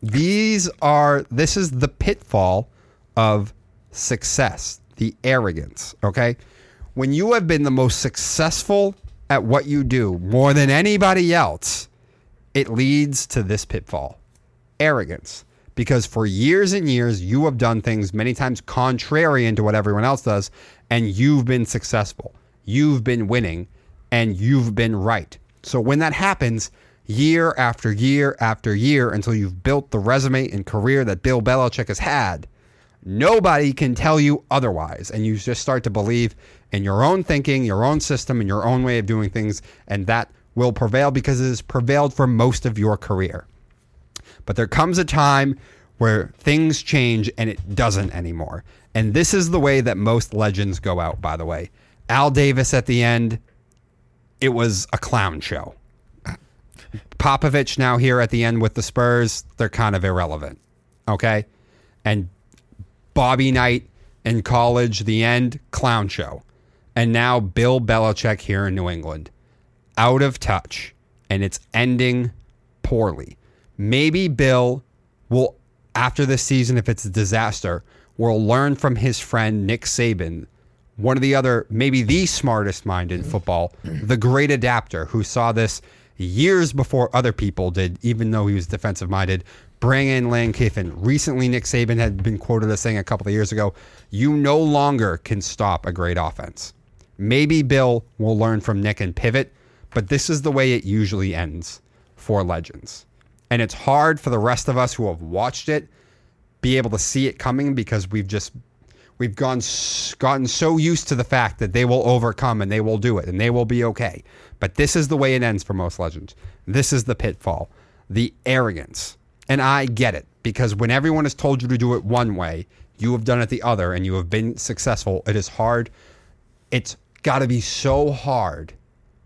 These are this is the pitfall of success, the arrogance, okay? When you have been the most successful at what you do more than anybody else, it leads to this pitfall. Arrogance. Because for years and years you have done things many times contrarian to what everyone else does and you've been successful. You've been winning and you've been right. So when that happens, year after year after year until you've built the resume and career that Bill Belichick has had, nobody can tell you otherwise. And you just start to believe in your own thinking, your own system, and your own way of doing things. And that will prevail because it has prevailed for most of your career. But there comes a time where things change and it doesn't anymore. And this is the way that most legends go out, by the way. Al Davis at the end, it was a clown show. Popovich now here at the end with the Spurs, they're kind of irrelevant. Okay? And Bobby Knight in college, the end, clown show. And now Bill Belichick here in New England. Out of touch. And it's ending poorly. Maybe Bill will, after this season, if it's a disaster, will learn from his friend Nick Saban, one of the other, maybe the smartest mind in football, the great adapter who saw this years before other people did, even though he was defensive minded. Bring in Lane Kiffin. Recently, Nick Saban had been quoted as saying a couple of years ago, You no longer can stop a great offense. Maybe Bill will learn from Nick and pivot, but this is the way it usually ends for legends. And it's hard for the rest of us who have watched it be able to see it coming because we've just we've gone gotten so used to the fact that they will overcome and they will do it and they will be okay. But this is the way it ends for most legends. This is the pitfall, the arrogance. And I get it because when everyone has told you to do it one way, you have done it the other and you have been successful. It is hard. It's got to be so hard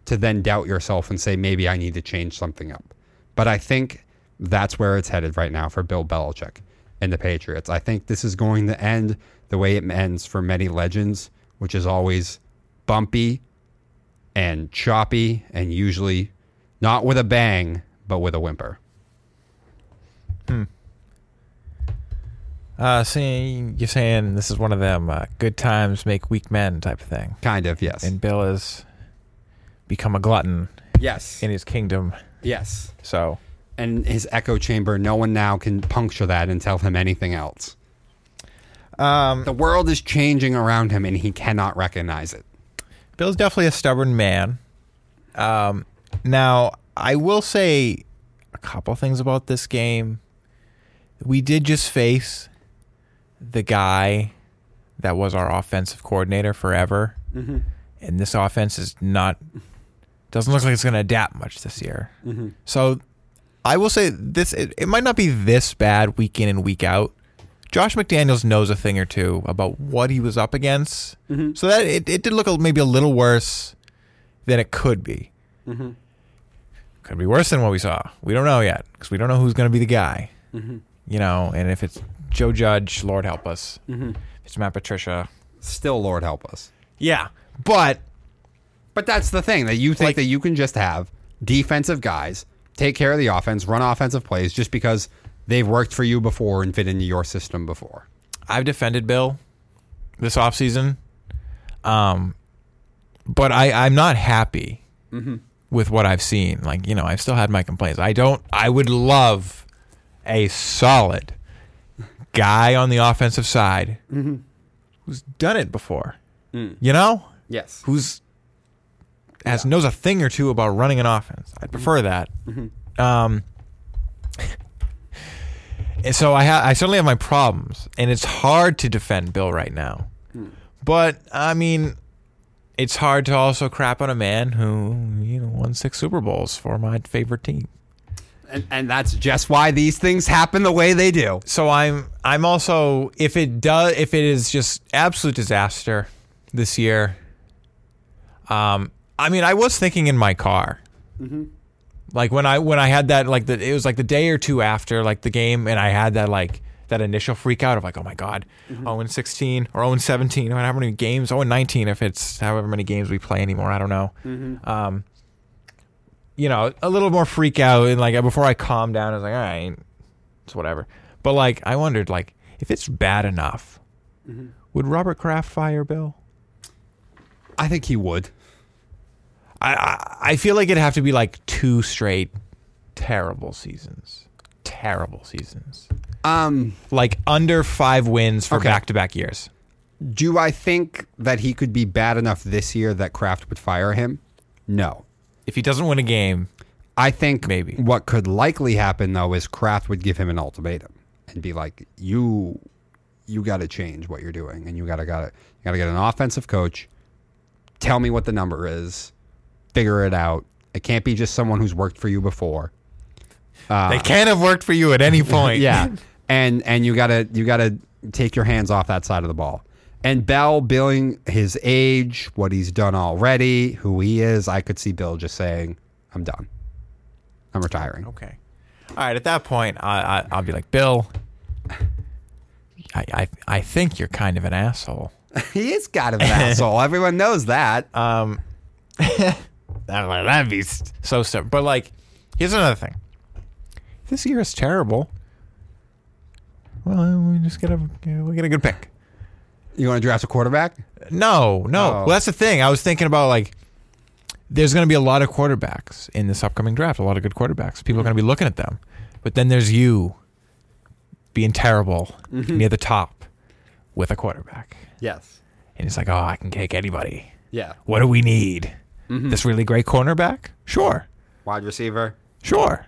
to then doubt yourself and say maybe I need to change something up. But I think that's where it's headed right now for Bill Belichick and the Patriots. I think this is going to end the way it ends for many legends, which is always bumpy and choppy and usually not with a bang, but with a whimper. Hmm. Uh, see, you're saying this is one of them uh, good times make weak men type of thing, Kind of, yes. and Bill has become a glutton yes. in his kingdom. yes. So And his echo chamber, no one now can puncture that and tell him anything else. um, The world is changing around him and he cannot recognize it. Bill's definitely a stubborn man. Um, now, I will say a couple things about this game. We did just face the guy that was our offensive coordinator forever, and this offense is not doesn't look like it's going to adapt much this year. So, I will say this: it, it might not be this bad week in and week out. Josh McDaniels knows a thing or two about what he was up against, mm-hmm. so that it, it did look maybe a little worse than it could be. Mm-hmm. Could be worse than what we saw. We don't know yet because we don't know who's going to be the guy. Mm-hmm. You know, and if it's Joe Judge, Lord help us. If it's Matt Patricia, Still, Lord help us. yeah. But But that's the thing that you think Like- that you can just have defensive guys take care of the offense, run offensive plays just because they've worked for you before and fit into your system before. I've defended Bill this offseason. Um, but I, I'm not happy mm-hmm. with what I've seen. Like, you know, I've still had my complaints. I don't, I would love a solid guy on the offensive side mm-hmm. who's done it before, mm. you know, Yes. who's has knows a thing or two about running an offense. I'd mm-hmm. prefer that. Um, and so I ha- I certainly have my problems, and it's hard to defend Bill right now. But I mean, it's hard to also crap on a man who you know won six Super Bowls for my favorite team. And, and that's just why these things happen the way they do. So I'm I'm also if it does if it is just absolute disaster this year. Um, I mean, I was thinking in my car, like when I when I had that like the it was like the day or two after like the game, and I had that like that initial freak out of like, oh my god, mm-hmm. oh and sixteen or oh and seventeen, or however many games, oh and nineteen if it's however many games we play anymore, I don't know. Mm-hmm. Um, you know, a little more freak out and like before I calmed down, I was like, all right, it's whatever. But like, I wondered like if it's bad enough, mm-hmm. would Robert Kraft fire Bill? I think he would. I, I feel like it'd have to be like two straight terrible seasons, terrible seasons, Um, like under five wins for Okay. back to back years. do I think that he could be bad enough this year that Kraft would fire him? No. If he doesn't win a game, I think Maybe. what could likely happen though is Kraft would give him an ultimatum and be like, "You, you got to change what you're doing, and you got to got to got to get an offensive coach. Tell me what the number is. Figure it out. It can't be just someone who's worked for you before. they can't have worked for you at any [LAUGHS] point. Yeah, and and you gotta you gotta take your hands off that side of the ball. And Bell, billing his age, what he's done already, who he is, I could see Bill just saying, "I'm done. I'm retiring." Okay. All right. At that point, I, I I'll be like Bill. I, I I think you're kind of an asshole. [LAUGHS] he is kind of an asshole. [LAUGHS] Everyone knows that. Um, that- that'd be so stupid. But like, here's another thing. This year is terrible. Well, we just get a we get a good pick. You want to draft a quarterback? No, no. Oh. Well, that's the thing. I was thinking about like, there's going to be a lot of quarterbacks in this upcoming draft. A lot of good quarterbacks. People are going to be looking at them. But then there's you being terrible mm-hmm. near the top with a quarterback, Yes. and it's like, oh, I can take anybody. Yeah. What do we need? This really great cornerback? Sure. Wide receiver. Sure.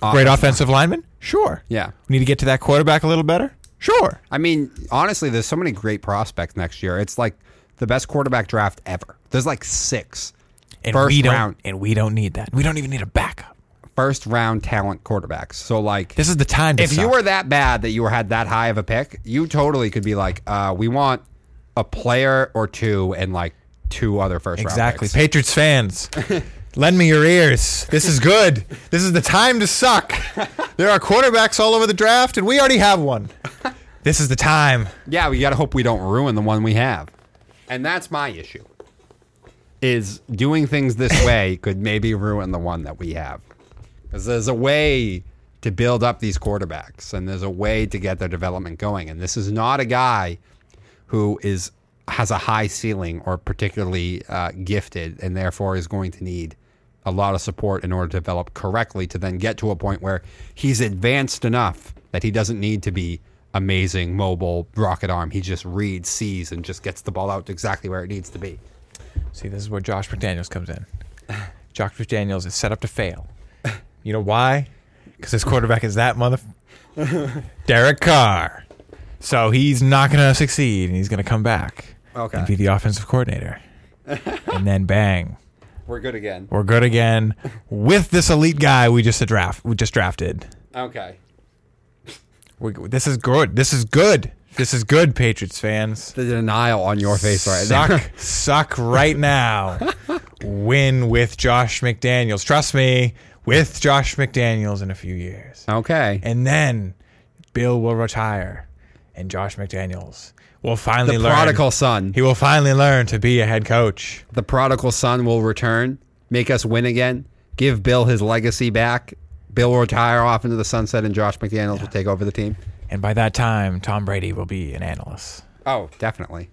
Great offensive lineman? Sure. Yeah. We need to get to that quarterback a little better? Sure. I mean, honestly, there's so many great prospects next year. It's like the best quarterback draft ever. There's like six And First we don't round. and we don't need that. We don't even need a backup. first round talent quarterbacks. So like This is the time to if you were that bad that you were had that high of a pick, you totally could be like, uh, we want a player or two and like two other first Exactly. round picks. Patriots fans, [LAUGHS] lend me your ears. This is good. This is the time to suck. There are quarterbacks all over the draft, and we already have one. This is the time. Yeah, we got to hope we don't ruin the one we have. And that's my issue. Is doing things this [LAUGHS] way could maybe ruin the one that we have. Because there's a way to build up these quarterbacks, and there's a way to get their development going. And this is not a guy who is has a high ceiling or particularly uh, gifted, and therefore is going to need a lot of support in order to develop correctly to then get to a point where he's advanced enough that he doesn't need to be amazing mobile rocket arm. He just reads, sees, and just gets the ball out exactly where it needs to be. See, this is where Josh McDaniels comes in. [LAUGHS] Josh McDaniels is set up to fail. You know why? Because his quarterback is that mother, [LAUGHS] Derek Carr. So he's not going to succeed, and he's going to come back Okay. and be the offensive coordinator. [LAUGHS] and then bang, We're good again. we're good again with this elite guy we just draft we just drafted. Okay. we this is good. This is good. This is good, Patriots fans. The denial on your face right suck, now. [LAUGHS] suck right now. Win with Josh McDaniels. Trust me, with Josh McDaniels in a few years. okay. And then Bill will retire and Josh McDaniels will finally The learn. prodigal son. He will finally learn to be a head coach. The prodigal son will return, make us win again, give Bill his legacy back. Bill will retire off into the sunset, and Josh McDaniels will take over the team. And by that time, Tom Brady will be an analyst. Oh, definitely.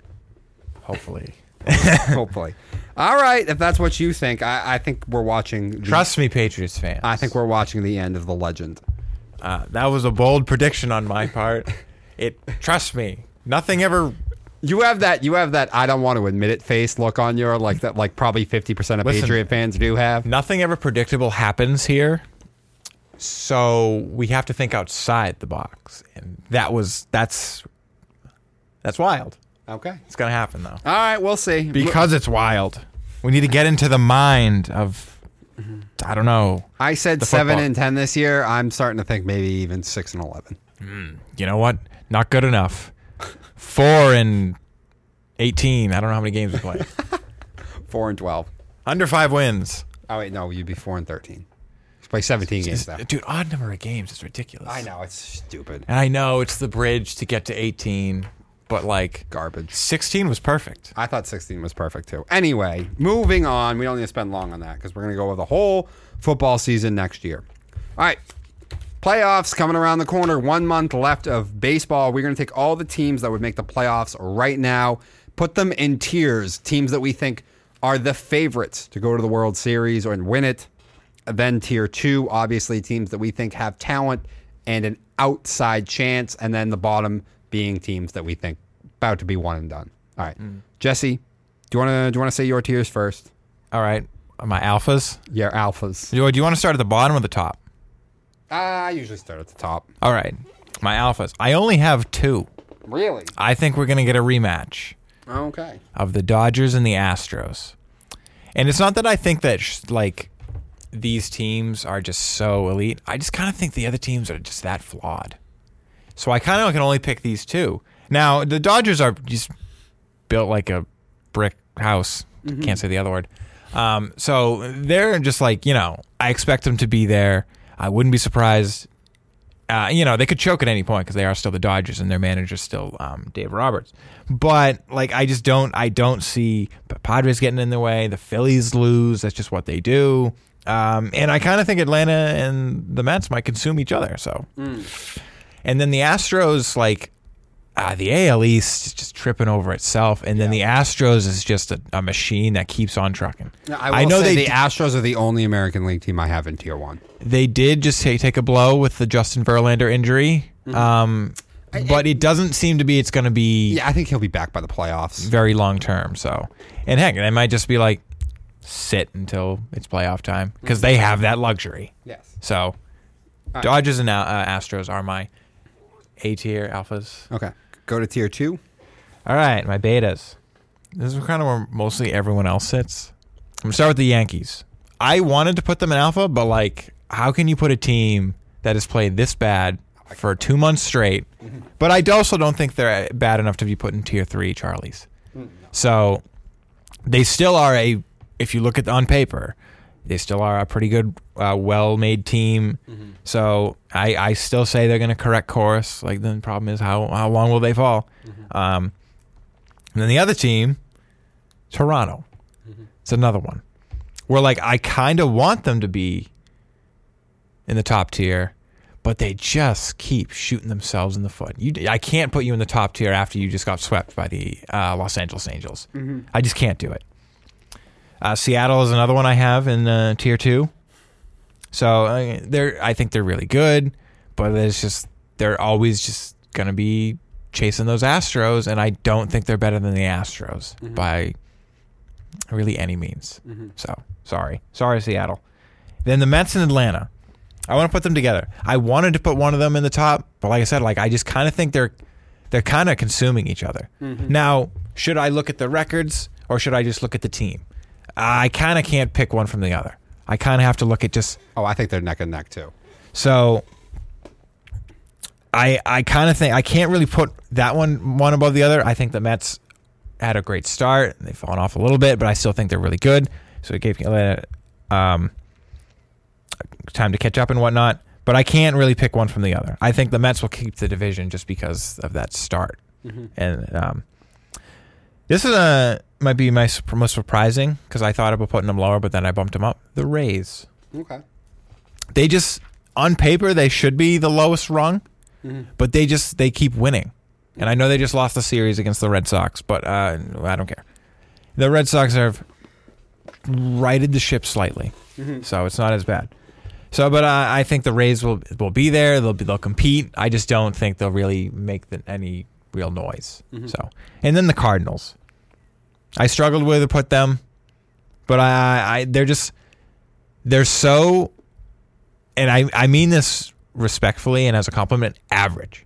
Hopefully. [LAUGHS] Hopefully. All right. If that's what you think, I, I think we're watching. The, Trust me, Patriots fans. I think we're watching the end of the legend. uh, that was a bold prediction on my part. [LAUGHS] It. Trust me, nothing ever You have that. You have that. I don't want to admit it face look on your like that. Like probably fifty percent of Listen. Patriot fans do have. nothing ever predictable happens here. So we have to think outside the box, and that was that's that's wild. Okay. It's gonna happen though All right. We'll see. because it's wild. We need to get into the mind of mm-hmm. I don't know. I said seven football. and ten this year. I'm starting to think maybe even six and eleven. Hmm. You know what? Not good enough. Four and eighteen. I don't know how many games we played. [LAUGHS] Four and twelve. Under five wins. Oh wait, no, you'd be four and thirteen. You play seventeen games now. Dude, odd number of games is ridiculous. I know it's stupid, And I know it's the bridge to get to 18, but like garbage. 16 was perfect. I thought sixteen was perfect too. Anyway, moving on. We don't need to spend long on that because we're gonna go over the whole football season next year. All right. Playoffs coming around the corner. One month left of baseball. We're going to take all the teams that would make the playoffs right now, put them in tiers. Teams that we think are the favorites to go to the World Series or and win it. Then tier two, obviously teams that we think have talent and an outside chance, and then the bottom being teams that we think about to be one and done. All right, mm. Jesse, do you want to do you want to say your tiers first? All right. My alphas. Your alphas. Do do you want to start at the bottom or the top? I usually start at the top. All right. My alphas. I only have two. Really? I think we're going to get a rematch Okay. of the Dodgers and the Astros. And it's not that I think that, sh- like, these teams are just so elite. I just kind of think the other teams are just that flawed. So I kind of can only pick these two. Now, the Dodgers are just built like a brick house. Can't say the other word. Um, so they're just like, you know, I expect them to be there. I wouldn't be surprised. Uh, you know, they could choke at any point because they are still the Dodgers and their manager's still um, Dave Roberts. But like, I just don't, I don't see the Padres getting in the way. The Phillies lose. That's just what they do. Um, and I kind of think Atlanta and the Mets might consume each other. So, and then the Astros, like, uh, the AL East is just tripping over itself, and then the Astros is just a, a machine that keeps on trucking. I, will know say they the Astros are the only American League team I have in Tier One. they did just take, take a blow with the Justin Verlander injury, um, but it doesn't seem to be it's going to be Yeah, I think he'll be back by the playoffs. very long term. So, and heck, they might just be like sit until it's playoff time because they have that luxury. Yes. So, Dodgers and uh, Astros are my A tier alphas. Okay. Go to Tier Two. All right, my betas. This is kind of where mostly everyone else sits. I'm gonna start with the Yankees. I wanted to put them in alpha, but like, how can you put a team that has played this bad for two months straight? Mm-hmm. But I also don't think they're uh, bad enough to be put in tier three Charlies. Mm. So they still are a. If you look at on paper, they still are a pretty good, uh, well-made team. So I, I still say they're going to correct course. Like the problem is how how long will they fall? Um, and then the other team, Toronto. It's another one where like I kind of want them to be in the top tier, but they just keep shooting themselves in the foot. You, I can't put you in the top tier after you just got swept by the uh, Los Angeles Angels. I just can't do it. Uh, Seattle is another one I have in uh, tier two. So uh, they're, I think they're really good, but it's just they're always just gonna be chasing those Astros, and I don't think they're better than the Astros by really any means. So sorry, sorry, Seattle. Then the Mets in Atlanta. I want to put them together. I wanted to put one of them in the top, but like I said, like I just kind of think they're they're kind of consuming each other. Now, should I look at the records or should I just look at the team? I kind of can't pick one from the other. I kind of have to look at just Oh, I think they're neck and neck too. so I I kind of think I can't really put that one one above the other. I think the Mets had a great start. They've fallen off a little bit, but I still think they're really good. So it gave Atlanta um, time to catch up and whatnot. But I can't really pick one from the other. I think the Mets will keep the division just because of that start. And um, this is a might be my most surprising because I thought about putting them lower, but then I bumped them up. The Rays Okay. they just on paper they should be the lowest rung, but they just they keep winning. And I know they just lost the series against the Red Sox, but uh, I don't care. The Red Sox have righted the ship slightly, so it's not as bad. So, but uh, I think the Rays will will be there. They'll be, they'll compete. I just don't think they'll really make the, any real noise. So, and then the Cardinals. I struggled with to put them, but I, I they're just they're so and I, I mean this respectfully and as a compliment, average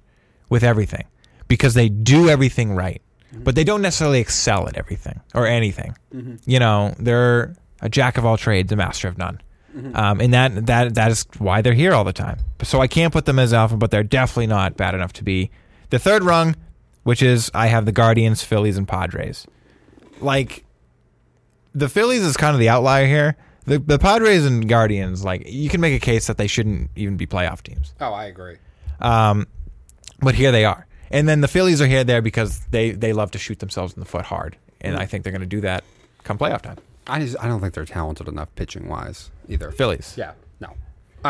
with everything because they do everything right, mm-hmm. but they don't necessarily excel at everything or anything. Mm-hmm. You know, they're a jack of all trades, a master of none. Mm-hmm. Um, and that that that is why they're here all the time. So I can't put them as alpha, but they're definitely not bad enough to be the third rung, which is I have the Guardians, Phillies, and Padres. Like the Phillies is kind of the outlier here. The, the Padres and Guardians, like you can make a case that they shouldn't even be playoff teams. Oh, I agree. Um, but here they are. And then the Phillies are here there because they, they love to shoot themselves in the foot hard. And I think they're going to do that come playoff time. I just I don't think they're talented enough pitching wise either. Phillies. Yeah. No. All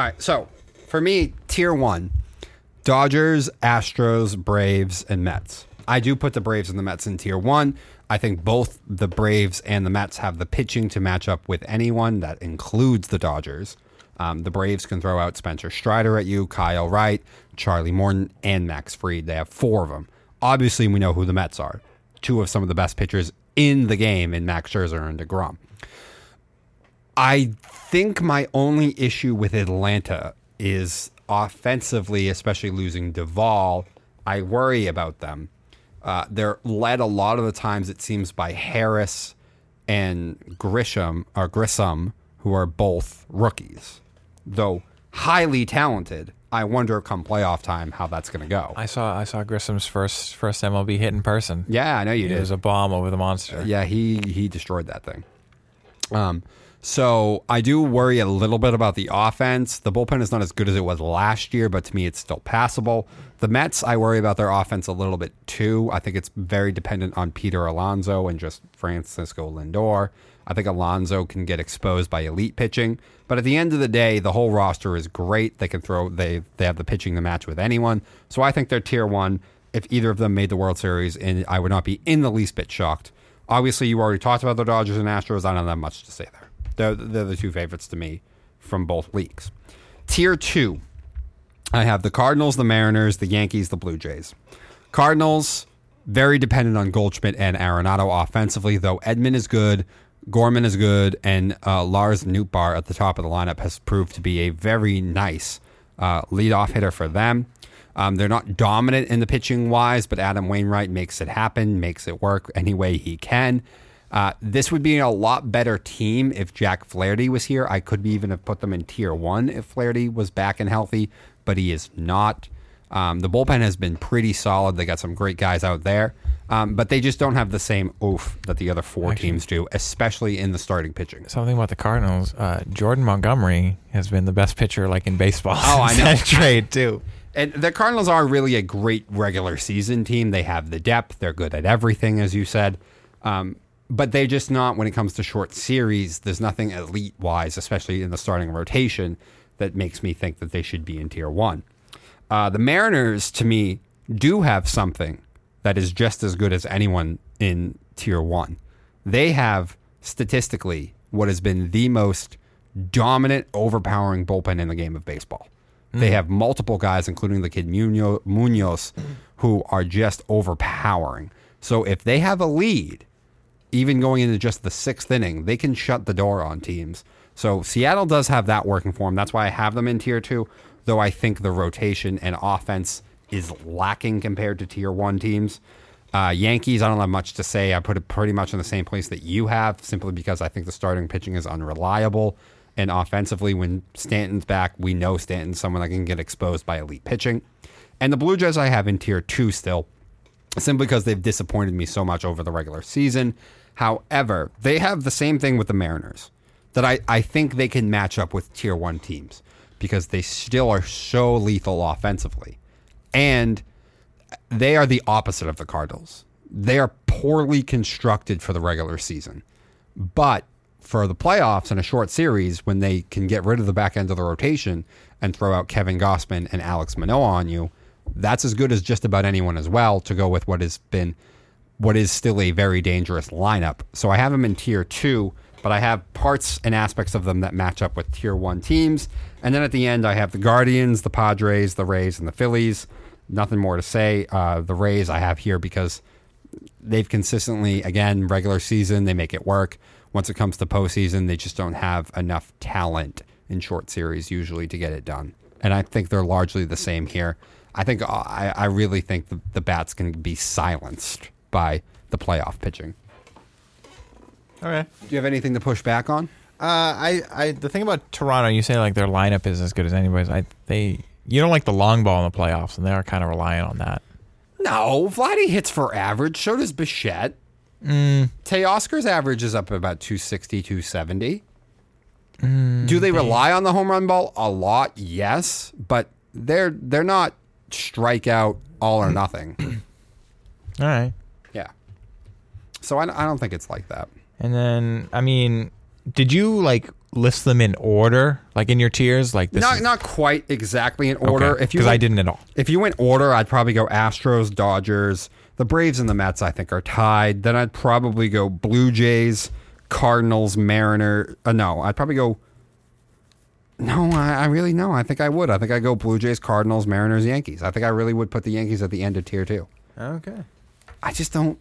right. So for me, tier one, Dodgers, Astros, Braves, and Mets. I do put the Braves and the Mets in tier one. I think both the Braves and the Mets have the pitching to match up with anyone. That includes the Dodgers. Um, the Braves can throw out Spencer Strider at you, Kyle Wright, Charlie Morton, and Max Fried. They have four of them. Obviously, we know who the Mets are. Two of some of the best pitchers in the game in Max Scherzer and DeGrom. I think my only issue with Atlanta is offensively, especially losing Duvall. I worry about them. Uh, they're led a lot of the times, it seems, by Harris and Grisham or Grissom, who are both rookies, though highly talented. I wonder come playoff time how that's going to go. I saw I saw Grissom's first first MLB hit in person. yeah, I know you It did. was a bomb over the monster. Yeah, he he destroyed that thing. Um, so I do worry a little bit about the offense. The bullpen is not as good as it was last year, but to me, it's still passable. The Mets, I worry about their offense a little bit too. I think it's very dependent on Peter Alonso and just Francisco Lindor. I think Alonso can get exposed by elite pitching, but at the end of the day, the whole roster is great. They can throw they they have the pitching to match with anyone. So I think they're tier one. If either of them made the World Series, and I would not be in the least bit shocked. Obviously, you already talked about the Dodgers and Astros. I don't have much to say there. They're, they're the two favorites to me from both leagues. Tier two, I have the Cardinals, the Mariners, the Yankees, the Blue Jays. Cardinals, very dependent on Goldschmidt and Arenado offensively, though Edman is good, Gorman is good, and uh, Lars Nootbaar at the top of the lineup has proved to be a very nice uh, leadoff hitter for them. Um, they're not dominant in the pitching wise, but Adam Wainwright makes it happen, makes it work any way he can. Uh, this would be a lot better team if Jack Flaherty was here. I could even have put them in tier one if Flaherty was back and healthy, but he is not. Um, the bullpen has been pretty solid. They got some great guys out there, um, but they just don't have the same oof that the other four Actually- teams do, especially in the starting pitching. Something about the Cardinals. Uh, Jordan Montgomery has been the best pitcher like in baseball. Oh, I know. that [LAUGHS] trade too. And the Cardinals are really a great regular season team. They have the depth. They're good at everything, as you said. Um, but they're just not when it comes to short series. There's nothing elite wise, especially in the starting rotation, that makes me think that they should be in tier one. Uh, the Mariners, to me, do have something that is just as good as anyone in Tier 1. They have, statistically, what has been the most dominant, overpowering bullpen in the game of baseball. They have multiple guys, including the kid Munoz, who are just overpowering. So if they have a lead, even going into just the sixth inning, they can shut the door on teams. So Seattle does have that working for them. That's why I have them in tier two, though I think the rotation and offense is lacking compared to tier one teams. Uh, Yankees, I don't have much to say. I put it pretty much in the same place that you have, simply because I think the starting pitching is unreliable. And offensively, when Stanton's back, we know Stanton's someone that can get exposed by elite pitching. And the Blue Jays I have in tier two still simply because they've disappointed me so much over the regular season. However, they have the same thing with the Mariners that I, I think they can match up with tier one teams because they still are so lethal offensively. And they are the opposite of the Cardinals. They are poorly constructed for the regular season. But for the playoffs in a short series, when they can get rid of the back end of the rotation and throw out Kevin Gausman and Alex Manoah on you, that's as good as just about anyone as well to go with what has been what is still a very dangerous lineup. So I have them in tier two, but I have parts and aspects of them that match up with tier one teams. And then at the end, I have the Guardians, the Padres, the Rays, and the Phillies. Nothing more to say. Uh, the Rays I have here because they've consistently, again, regular season, they make it work. Once it comes to postseason, they just don't have enough talent in short series usually to get it done. And I think they're largely the same here. I think uh, I, I really think the, the bats can be silenced by the playoff pitching. Okay. Do you have anything to push back on? Uh, I, I, the thing about Toronto, you say like their lineup is as good as anybody's. I, they, you don't like the long ball in the playoffs, and they are kind of relying on that. No, Vladdy hits for average. So does Bichette. Mm. Teoscar's average is up about 260, 270. Do they rely on the home run ball a lot? Yes, but they're they're not strikeout all or nothing. [CLEARS THROAT] All right. So I, I don't think it's like that. And then, I mean, did you like list them in order, like in your tiers? Like this Not is- not quite exactly in order. Okay, If you 'cause I didn't at all. If you went order, I'd probably go Astros, Dodgers, the Braves, and the Mets. I think are tied. Then I'd probably go Blue Jays, Cardinals, Mariner. Uh, no, I'd probably go. No, I, I really no. I think I would. I think I go Blue Jays, Cardinals, Mariners, Yankees. I think I really would put the Yankees at the end of tier two. Okay. I just don't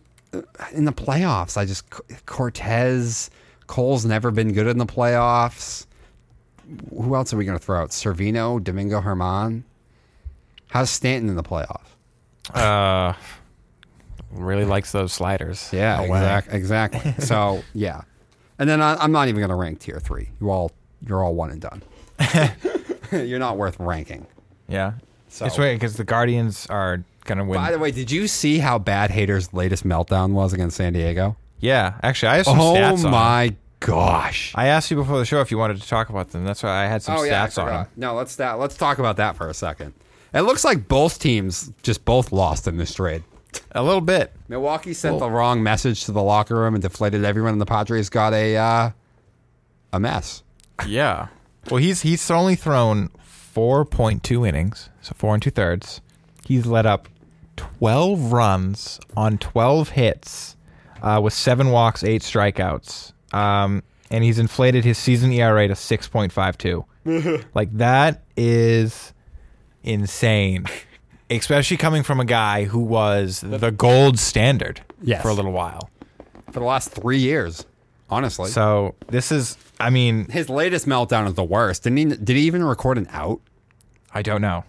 in the playoffs. I just Cortes, Cole's never been good in the playoffs. Who else are we going to throw out? Severino, Domingo Germán. How's Stanton in the playoffs? Uh, really likes those sliders. Yeah, Away. exact, exactly. [LAUGHS] so yeah, and then I, I'm not even going to rank tier three. You all, you're all one and done. [LAUGHS] [LAUGHS] you're not worth ranking. Yeah. So- it's weird because the Guardians are gonna win. By the way, did you see how bad Hader's latest meltdown was against San Diego? yeah, actually, I have some Oh stats on. them. my gosh! I asked you before the show if you wanted to talk about them. That's why I had some oh yeah, stats on them. No, let's sta- let's talk about that for a second. It looks like both teams just both lost in this trade. A little bit. Milwaukee sent the wrong message to the locker room and deflated everyone, and the Padres got a uh, a mess. Yeah. Well, he's he's only thrown four point two innings, so four and two thirds. He's let up twelve runs on twelve hits, uh, with seven walks, eight strikeouts. Um, and he's inflated his season ERA to six point five two. [LAUGHS] like that is insane, especially coming from a guy who was the gold standard Yes. for a little while. for the last three years. Honestly, So this is, I mean, his latest meltdown is the worst. Didn't he? Did he even record an out? I don't know.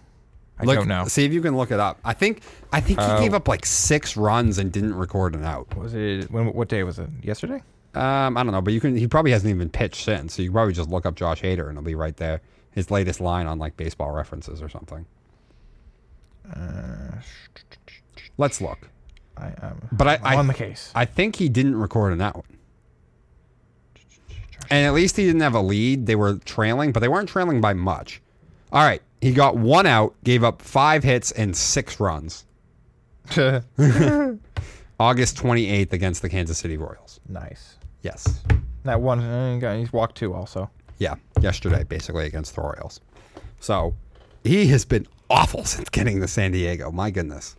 I Look, don't know. See if you can look it up. I think I think he Uh, gave up like six runs and didn't record an out. Was it when? What day was it? Yesterday? Um, I don't know, but you can. He probably hasn't even pitched since, so you probably just look up Josh Hader and it'll be right there. His latest line on like baseball references or something. Let's look. I am. But I, I'm I on the case. I think he didn't record an out. And at least he didn't have a lead. They were trailing, but they weren't trailing by much. All right. He got one out, gave up five hits and six runs. [LAUGHS] [LAUGHS] August 28th against the Kansas City Royals. nice. Yes. That one. Uh, he he's walked two also. Yeah. Yesterday, basically, against the Royals. So he has been awful since getting to San Diego. My goodness.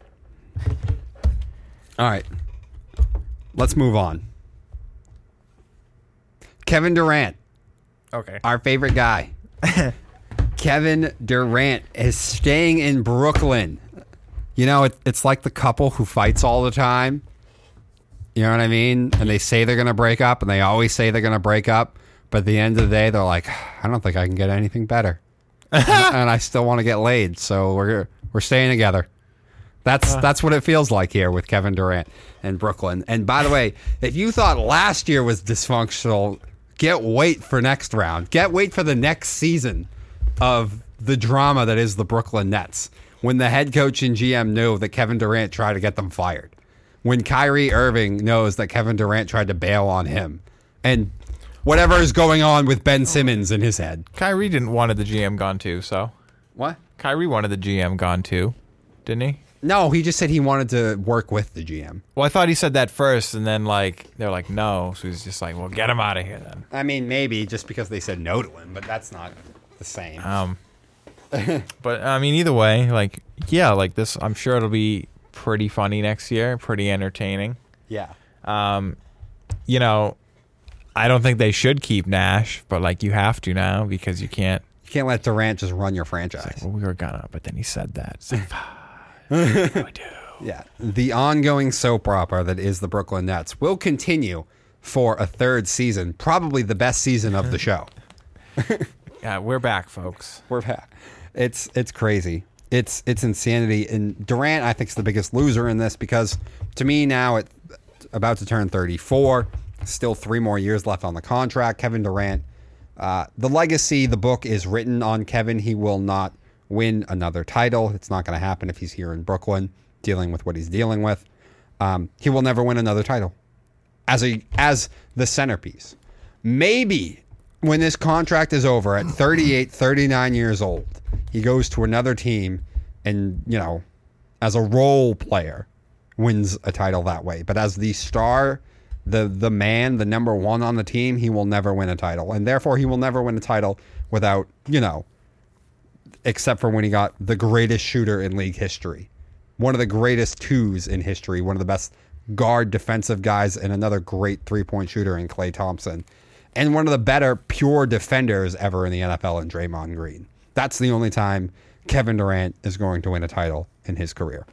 All right. Let's move on. Kevin Durant, Okay. our favorite guy. [LAUGHS] Kevin Durant is staying in Brooklyn. You know, it, it's like the couple who fights all the time. You know what I mean? And they say they're going to break up, and they always say they're going to break up. But at the end of the day, they're like, I don't think I can get anything better. and I still want to get laid, so we're we're staying together. That's uh. that's what it feels like here with Kevin Durant and Brooklyn. And by the way, if you thought last year was dysfunctional, get wait for next round. Get wait for the next season of the drama that is the Brooklyn Nets. When the head coach and GM knew that Kevin Durant tried to get them fired. When Kyrie Irving knows that Kevin Durant tried to bail on him. And whatever is going on with Ben Simmons in his head. Kyrie didn't wanted the GM gone too, so What? Kyrie wanted the GM gone too, didn't he? No, he just said he wanted to work with the GM. Well, I thought he said that first, and then like they're like, no, so he's just like, well, get him out of here then. I mean, maybe just because they said no to him, but that's not the same. Um, [LAUGHS] but I mean, either way, like, yeah, like this, I'm sure it'll be pretty funny next year, pretty entertaining. yeah. Um, you know, I don't think they should keep Nash, but like you have to now because you can't. You can't let Durant just run your franchise. Well, we were gonna, but then he said that. Like, [LAUGHS] what do I do? Yeah. The ongoing soap opera that is the Brooklyn Nets will continue for a third season, probably the best season of the [LAUGHS] show. Yeah, we're back, folks. We're back. It's it's crazy. It's it's insanity. And Durant, I think, is the biggest loser in this because to me now, it about to turn 34, still three more years left on the contract. Kevin Durant, uh, the legacy, the book is written on Kevin. He will not win another title. It's not going to happen if he's here in Brooklyn dealing with what he's dealing with. Um, he will never win another title as a as the centerpiece. Maybe when this contract is over at 38, 39 years old, he goes to another team and, you know, as a role player wins a title that way. But as the star, the the man, the number 1 on the team, he will never win a title. And therefore he will never win a title without, you know, except for when he got the greatest shooter in league history. One of the greatest twos in history, one of the best guard defensive guys, and another great three point shooter in Klay Thompson. And one of the better pure defenders ever in the NFL in Draymond Green. That's the only time Kevin Durant is going to win a title in his career.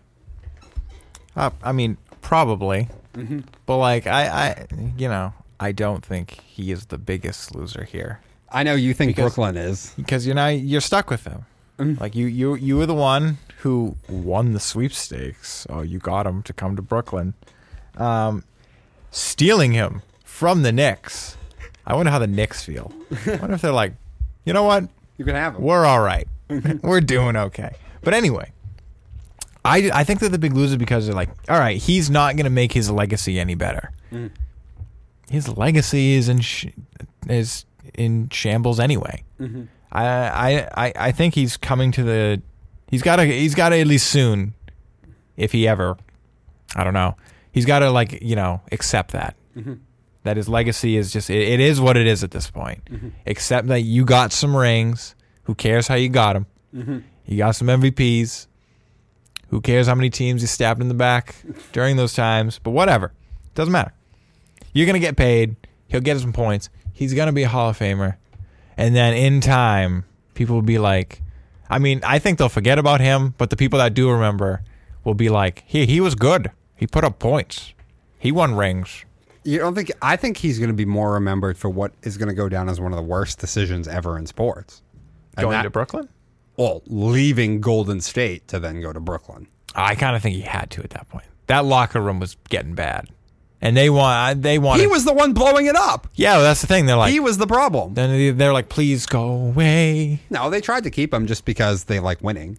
Uh, I mean, probably, but like I, I, you know, I don't think he is the biggest loser here I know you think Because- Brooklyn is. because you're now you're stuck with him. Like you, you, you were the one who won the sweepstakes. Oh, you got him to come to Brooklyn, um, stealing him from the Knicks. I wonder how the Knicks feel. I wonder if they're like, you know what, You can have them. we're all right. [LAUGHS] we're doing okay. But anyway, I, I think they're the big loser because they're like, all right, he's not going to make his legacy any better. Mm. His legacy is in sh- is in shambles anyway. Mm-hmm. I, I I I think he's coming to the. He's got to. He's got to at least soon, if he ever. I don't know. He's got to like you know accept that. Mm-hmm. That his legacy is just it, it is what it is at this point. Mm-hmm. Except that you got some rings. Who cares how you got them? Mm-hmm. You got some MVPs. Who cares how many teams you stabbed in the back [LAUGHS] during those times? But whatever, doesn't matter. You're gonna get paid. He'll get some points. He's gonna be a Hall of Famer, and then in time, people will be like, I mean, I think they'll forget about him, but the people that do remember will be like, he he was good. He put up points. He won rings. You don't think? I think he's going to be more remembered for what is going to go down as one of the worst decisions ever in sports. And Going that- to Brooklyn? well, leaving Golden State to then go to Brooklyn. I kind of think he had to at that point. That locker room was getting bad, and they want they wanted. He was the one blowing it up. yeah, well, that's the thing. They're like, he was the problem. then they- they're like, please go away. No, they tried to keep him just because they like winning.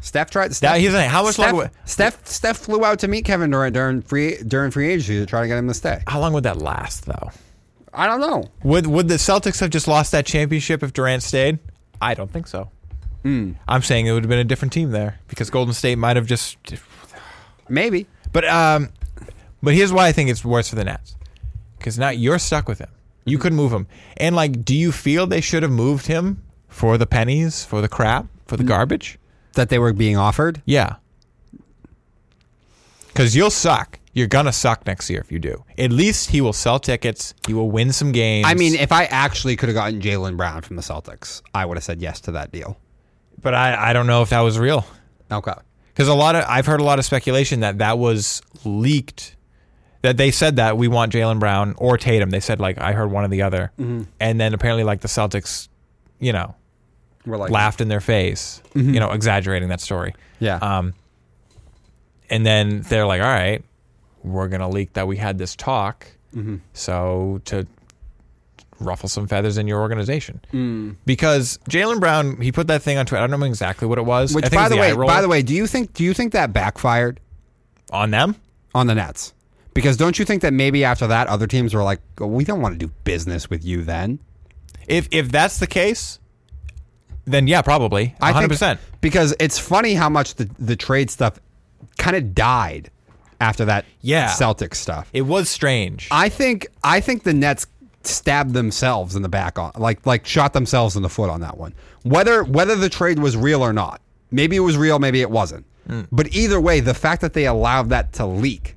Steph tried. That, Steph, here's the thing. How much Steph, longer? Steph Steph flew out to meet Kevin Durant during free during free agency to try to get him to stay. How long would that last, though? I don't know. Would would the Celtics have just lost that championship if Durant stayed? I don't think so. I'm saying it would have been a different team there because Golden State might have just. Maybe. But um, but here's why I think it's worse for the Nets because now you're stuck with him. You couldn't move him, and like, do you feel they should have moved him for the pennies, for the crap, for the garbage? That they were being offered. Yeah. Because you'll suck. You're gonna suck next year if you do. At least he will sell tickets. He will win some games. I mean, if I actually could have gotten Jaylen Brown from the Celtics, I would have said yes to that deal. but I, I don't know if that was real. Okay. Because a lot of I've heard a lot of speculation that that was leaked. That they said that we want Jaylen Brown or Tatum. They said like I heard one or the other, Mm-hmm. and then apparently like the Celtics, you know, We're like laughed in their face, Mm-hmm. you know, exaggerating that story. Yeah. Um, and then they're like, all right, we're going to leak that we had this talk. Mm-hmm. So to ruffle some feathers in your organization. Mm. Because Jaylen Brown, he put that thing on Twitter. I don't know exactly what it was. Which, by was the way, by the way, do you think do you think that backfired on them? on the Nets? Because don't you think that maybe after that, other teams were like, oh, "We don't want to do business with you." Then If if that's the case, then yeah, probably. I 100%. think because it's funny how much the the trade stuff kind of died after that Yeah. Celtics stuff. it was strange. I think I think the Nets stabbed themselves in the back on like like shot themselves in the foot on that one. Whether whether the trade was real or not. Maybe it was real, maybe it wasn't. Hmm. But either way, the fact that they allowed that to leak,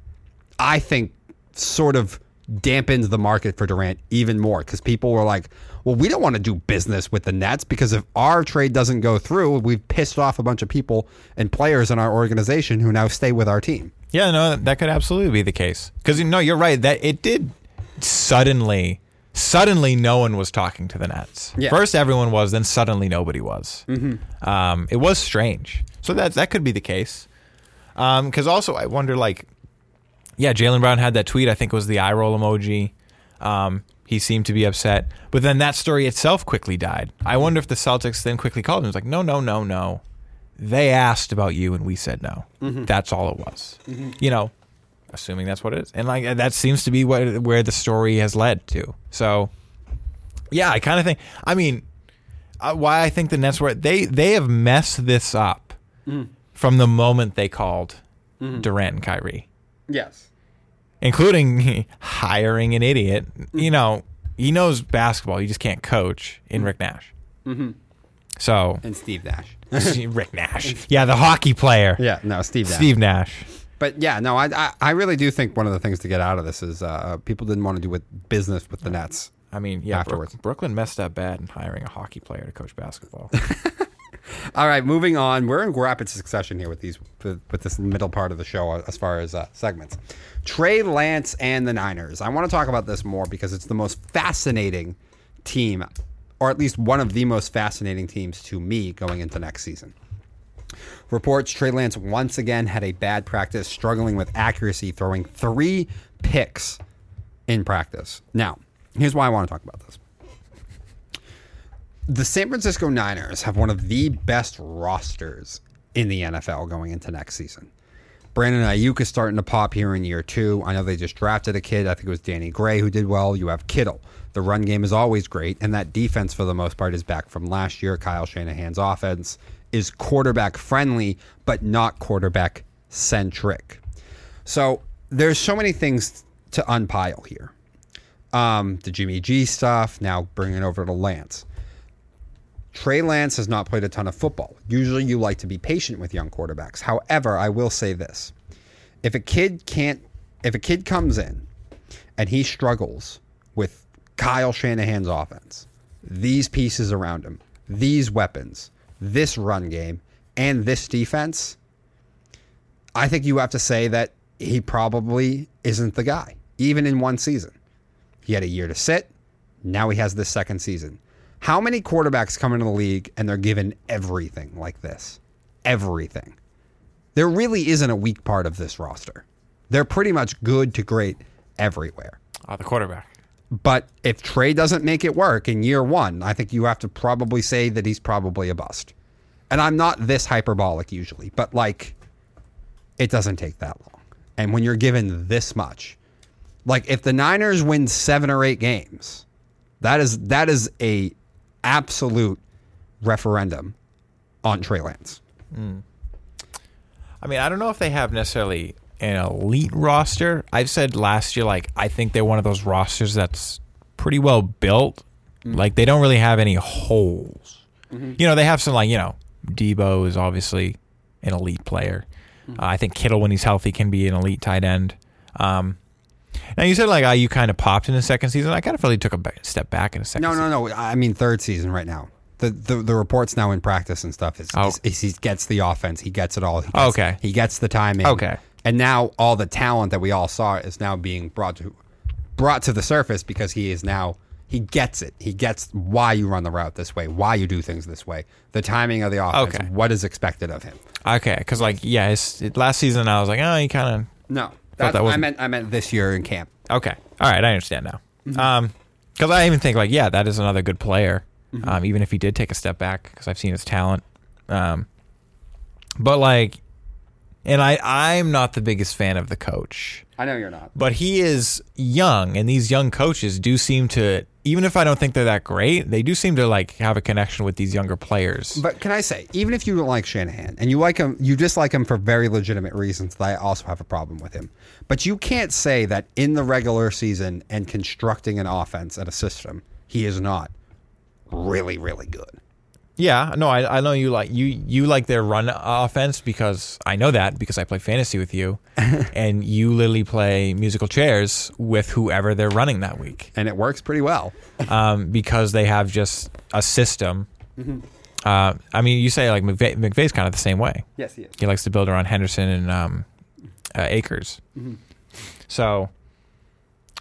I think sort of dampened the market for Durant even more because people were like, well, we don't want to do business with the Nets because if our trade doesn't go through, we've pissed off a bunch of people and players in our organization who now stay with our team. Yeah, no, that could absolutely be the case. Because no, you're right. That it did suddenly, suddenly, no one was talking to the Nets. Yeah. First, everyone was, then suddenly, nobody was. Mm-hmm. Um, it was strange. So that that could be the case. Because also, I wonder, like, yeah, Jaylen Brown had that tweet. I think it was the eye roll emoji. Um, he seemed to be upset, but then that story itself quickly died. I wonder if the Celtics then quickly called him. It was like, no, no, no, no. They asked about you, and we said no. That's all it was. You know, assuming that's what it is, and like that seems to be what where the story has led to. So, yeah, I kind of think. I mean, uh, why I think the Nets were they they have messed this up from the moment they called Durant and Kyrie Yes. including [LAUGHS] hiring an idiot. You know, he knows basketball. He just can't coach in Rick Nash. Mm-hmm. So And Steve Nash. [LAUGHS] Rick Nash, yeah, the hockey player, Yeah, no, Steve Nash. Steve Nash. But yeah, no, I, I I really do think one of the things to get out of this is uh, people didn't want to do with business with the Nets. I mean, yeah, Afterwards. Brook- Brooklyn messed up bad in hiring a hockey player to coach basketball. [LAUGHS] All right, moving on. We're in rapid succession here with these with, with this middle part of the show as far as uh, segments. Trey Lance and the Niners. I want to talk about this more because it's the most fascinating team, or at least one of the most fascinating teams to me going into next season. Reports Trey Lance once again had a bad practice, struggling with accuracy, throwing three picks in practice. Now, here's why I want to talk about this. The San Francisco Niners have one of the best rosters in the NFL going into next season. Brandon Aiyuk is starting to pop here in year two. I know they just drafted a kid. I think it was Danny Gray who did well. You have Kittle. The run game is always great, and that defense, for the most part, is back from last year. Kyle Shanahan's offense is quarterback friendly, but not quarterback centric. So there's so many things to unpile here. Um, the Jimmy G stuff, now bringing it over to Lance. Trey Lance has not played a ton of football. Usually you like to be patient with young quarterbacks. However, I will say this. If a kid can't if a kid comes in and he struggles with Kyle Shanahan's offense, these pieces around him, these weapons, this run game, and this defense, I think you have to say that he probably isn't the guy, even in one season. He had a year to sit. Now he has this second season. How many quarterbacks come into the league and they're given everything like this? Everything. There really isn't a weak part of this roster. They're pretty much good to great everywhere. uh, the quarterback. But if Trey doesn't make it work in year one, I think you have to probably say that he's probably a bust. And I'm not this hyperbolic usually, but like, it doesn't take that long. And when you're given this much, like if the Niners win seven or eight games, that is that is a absolute referendum on hmm. Trey Lance. Hmm. I mean, I don't know if they have necessarily an elite roster. I've said last year, like, I think they're one of those rosters that's pretty well built. Hmm. Like, they don't really have any holes. Mm-hmm. You know, they have some, like, you know, Deebo is obviously an elite player. Uh, I think Kittle, when he's healthy, can be an elite tight end. Um, now you said like uh, you kind of popped in the second season. I kind of felt he took a ba- step back in the second. No, season. no, no. I mean third season right now. The, the the reports now in practice and stuff is, Oh. is, is he gets the offense. He gets it all. He gets, Okay. He gets the timing. Okay. And now all the talent that we all saw is now being brought to brought to the surface because he is now he gets it. He gets why you run the route this way, why you do things this way, the timing of the offense, Okay. what is expected of him. Okay, because like yeah, his, last season I was like, oh, he kind of No, that that's, I meant I meant this year in camp. okay. All right, I understand now. Mm-hmm. Um, because I even think like yeah, that is another good player. Mm-hmm. Um, even if he did take a step back, because I've seen his talent. Um, but like, and I I'm not the biggest fan of the coach. I know you're not. but he is young and these young coaches do seem to even if i don't think they're that great they do seem to like have a connection with these younger players But can I say, even if you don't like Shanahan and you like him, you dislike him for very legitimate reasons that I also have a problem with him. But you can't say that in the regular season and constructing an offense and a system, he is not really, really good. Yeah no I, I know you like you you like their run offense because i know that because i play fantasy with you [LAUGHS] and you literally play musical chairs with whoever they're running that week And it works pretty well. um, because they have just a system uh, i mean you say like McVay, mcvay's kind of the same way Yes, he is. He likes to build around Henderson and um, uh, Akers. So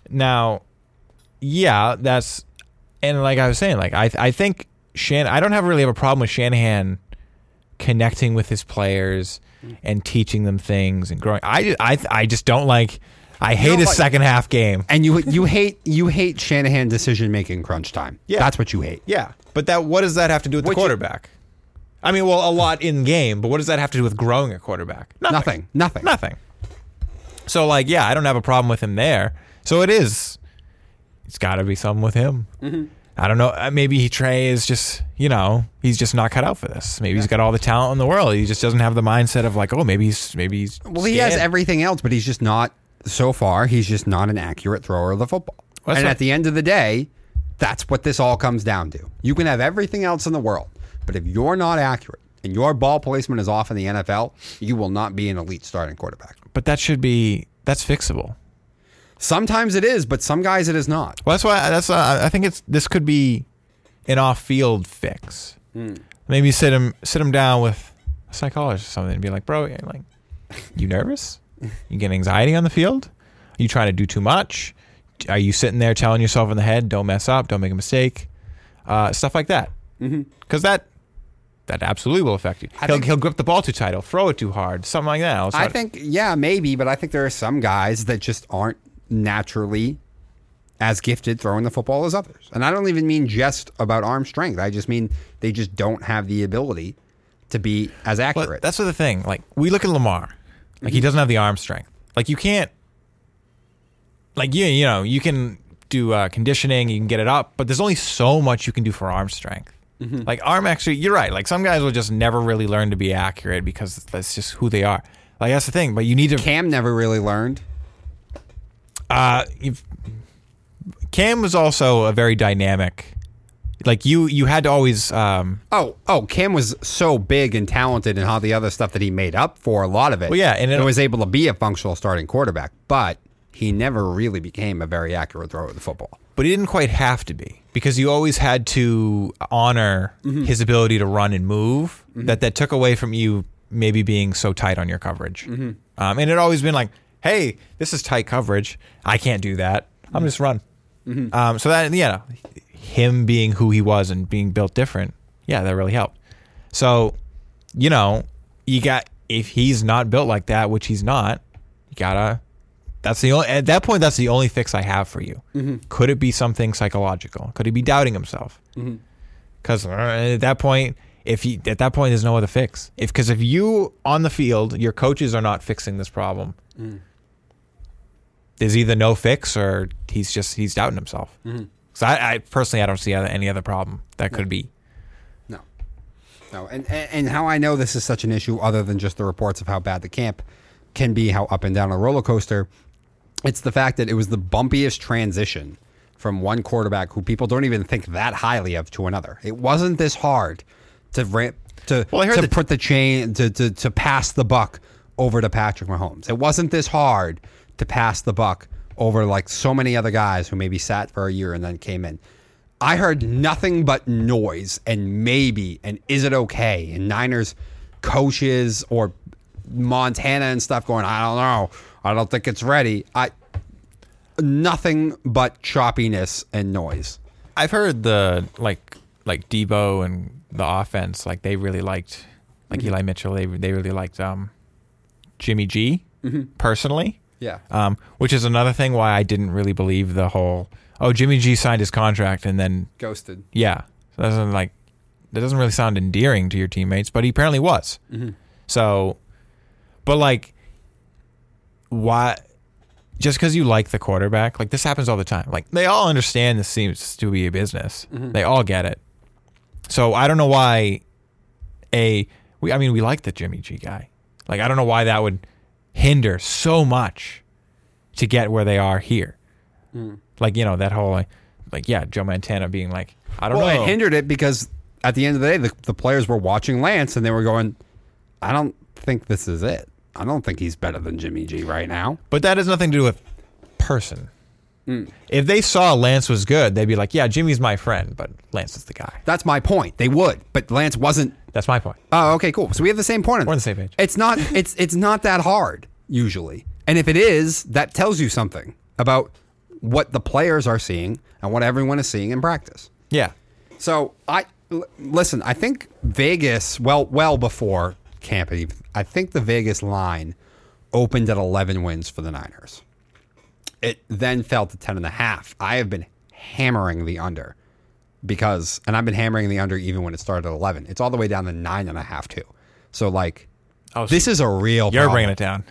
now, yeah, that's and like I was saying, like I I think Shan. I don't have really have a problem with Shanahan connecting with his players and teaching them things and growing. I ju- I I just don't like. I hate his like- second half game. And you you [LAUGHS] hate you hate Shanahan decision making crunch time. Yeah. That's what you hate. Yeah, but that what does that have to do with the What you- quarterback? I mean, well, a lot in game, but what does that have to do with growing a quarterback? Nothing. Nothing. Nothing. So like, yeah, I don't have a problem with him there. So it is. It's got to be something with him. Mm-hmm. I don't know. uh, Maybe he Trey is just you know he's just not cut out for this. Maybe he's got all the talent in the world. He just doesn't have the mindset of like, oh, maybe he's maybe he's. Well, he has everything else, but he's just not. So far, he's just not an accurate thrower of the football. Well, and what- at the end of the day, that's what this all comes down to. You can have everything else in the world, but if you're not accurate and your ball placement is off in the NFL, you will not be an elite starting quarterback. But that should be that's fixable. Sometimes it is, but some guys it is not. Well, that's why that's uh, I think it's this could be an off-field fix. Hmm. Maybe sit him sit him down with a psychologist or something and be like, bro, you're like, you nervous? You get anxiety on the field? Are you trying to do too much? Are you sitting there telling yourself in the head, don't mess up, don't make a mistake, uh, stuff like that? Because that that absolutely will affect you. Mm-hmm. I He'll think- he'll grip the ball too tight, he'll throw it too hard, something like that. I think, yeah, maybe, but I think there are some guys that just aren't naturally as gifted throwing the football as others. And I don't even mean just about arm strength. I just mean they just don't have the ability to be as But accurate. that's the thing. Like we look at Lamar, like he doesn't have the arm strength. Like you can't, like you you know you can do uh, conditioning, you can get it up, but there's only so much you can do for arm strength. Like arm actually, you're right. Like some guys will just never really learn to be accurate because that's just who they are. Like that's the thing. But you need to. Cam never really learned. Uh, Cam was also a very dynamic. Like you, you had to always. Um, Oh, oh, Cam was so big and talented and all the other stuff that he made up for a lot of it. Well, yeah, and it- and was able to be a functional starting quarterback, but he never really became a very accurate thrower of the football. but he didn't quite have to be because you always had to honor his ability to run and move. That that took away from you maybe being so tight on your coverage. Um, and it always been like, hey, this is tight coverage. I can't do that. I'm mm-hmm. just run. Mm-hmm. Um, so that yeah, him being who he was and being built different, yeah, that really helped. So, you know, you got if he's not built like that, which he's not, you gotta that's the only at that point. That's the only fix I have for you. Mm-hmm. Could it be something psychological? Could he be doubting himself? Because uh, at that point, if he at that point, there's no other fix. If because if you on the field, your coaches are not fixing this problem, mm. There's either no fix or he's just he's doubting himself. Mm-hmm. So I, I personally, I don't see any other problem that could be. No, no, and, and and how I know this is such an issue, other than just the reports of how bad the camp can be, how up and down a roller coaster. It's the fact that it was the bumpiest transition from one quarterback who people don't even think that highly of to another. It wasn't this hard to ramp to Well, I heard to that- put the chain to, to to pass the buck over to Patrick Mahomes. It wasn't this hard to pass the buck over like so many other guys who maybe sat for a year and then came in. I heard nothing but noise and maybe and is it okay? And Niners coaches or Montana and stuff going, I don't know. I don't think it's ready. I nothing but choppiness and noise. I've heard the like like Deebo and the offense like they really liked like Eli Mitchell. They they really liked um Jimmy G personally. Yeah. Um, which is another thing why I didn't really believe the whole oh Jimmy G signed his contract and then Ghosted. yeah. So that doesn't like that doesn't really sound endearing to your teammates but he apparently was. So but like why just because you like the quarterback like this happens all the time. Like they all understand this seems to be a business. They all get it. So I don't know why a we I mean we like the Jimmy G guy. Like I don't know why that would hinder so much to get where they are here hmm. like you know that whole like, like yeah Joe Montana being like I don't Well, know it hindered it because at the end of the day, the, the players were watching Lance and they were going, I don't think this is it. I don't think he's better than Jimmy G right now. But that has nothing to do with person. Hmm. If they saw Lance was good, they'd be like, "Yeah, Jimmy's my friend, but Lance is the guy." That's my point. They would, but Lance wasn't. That's my point. Oh, okay, cool. So we have the same point. on We're on the same page. It's not. [LAUGHS] It's it's not that hard usually, and if it is, that tells you something about what the players are seeing and what everyone is seeing in practice. Yeah, So I l- listen. I think Vegas. Well, well before camp, even, I think the Vegas line opened at 11 wins for the Niners. It then fell to 10 and a half. I have been hammering the under because, and I've been hammering the under even when it started at 11. It's all the way down to nine and a half too. So like, Oh, this is a real. you're problem. bringing it down.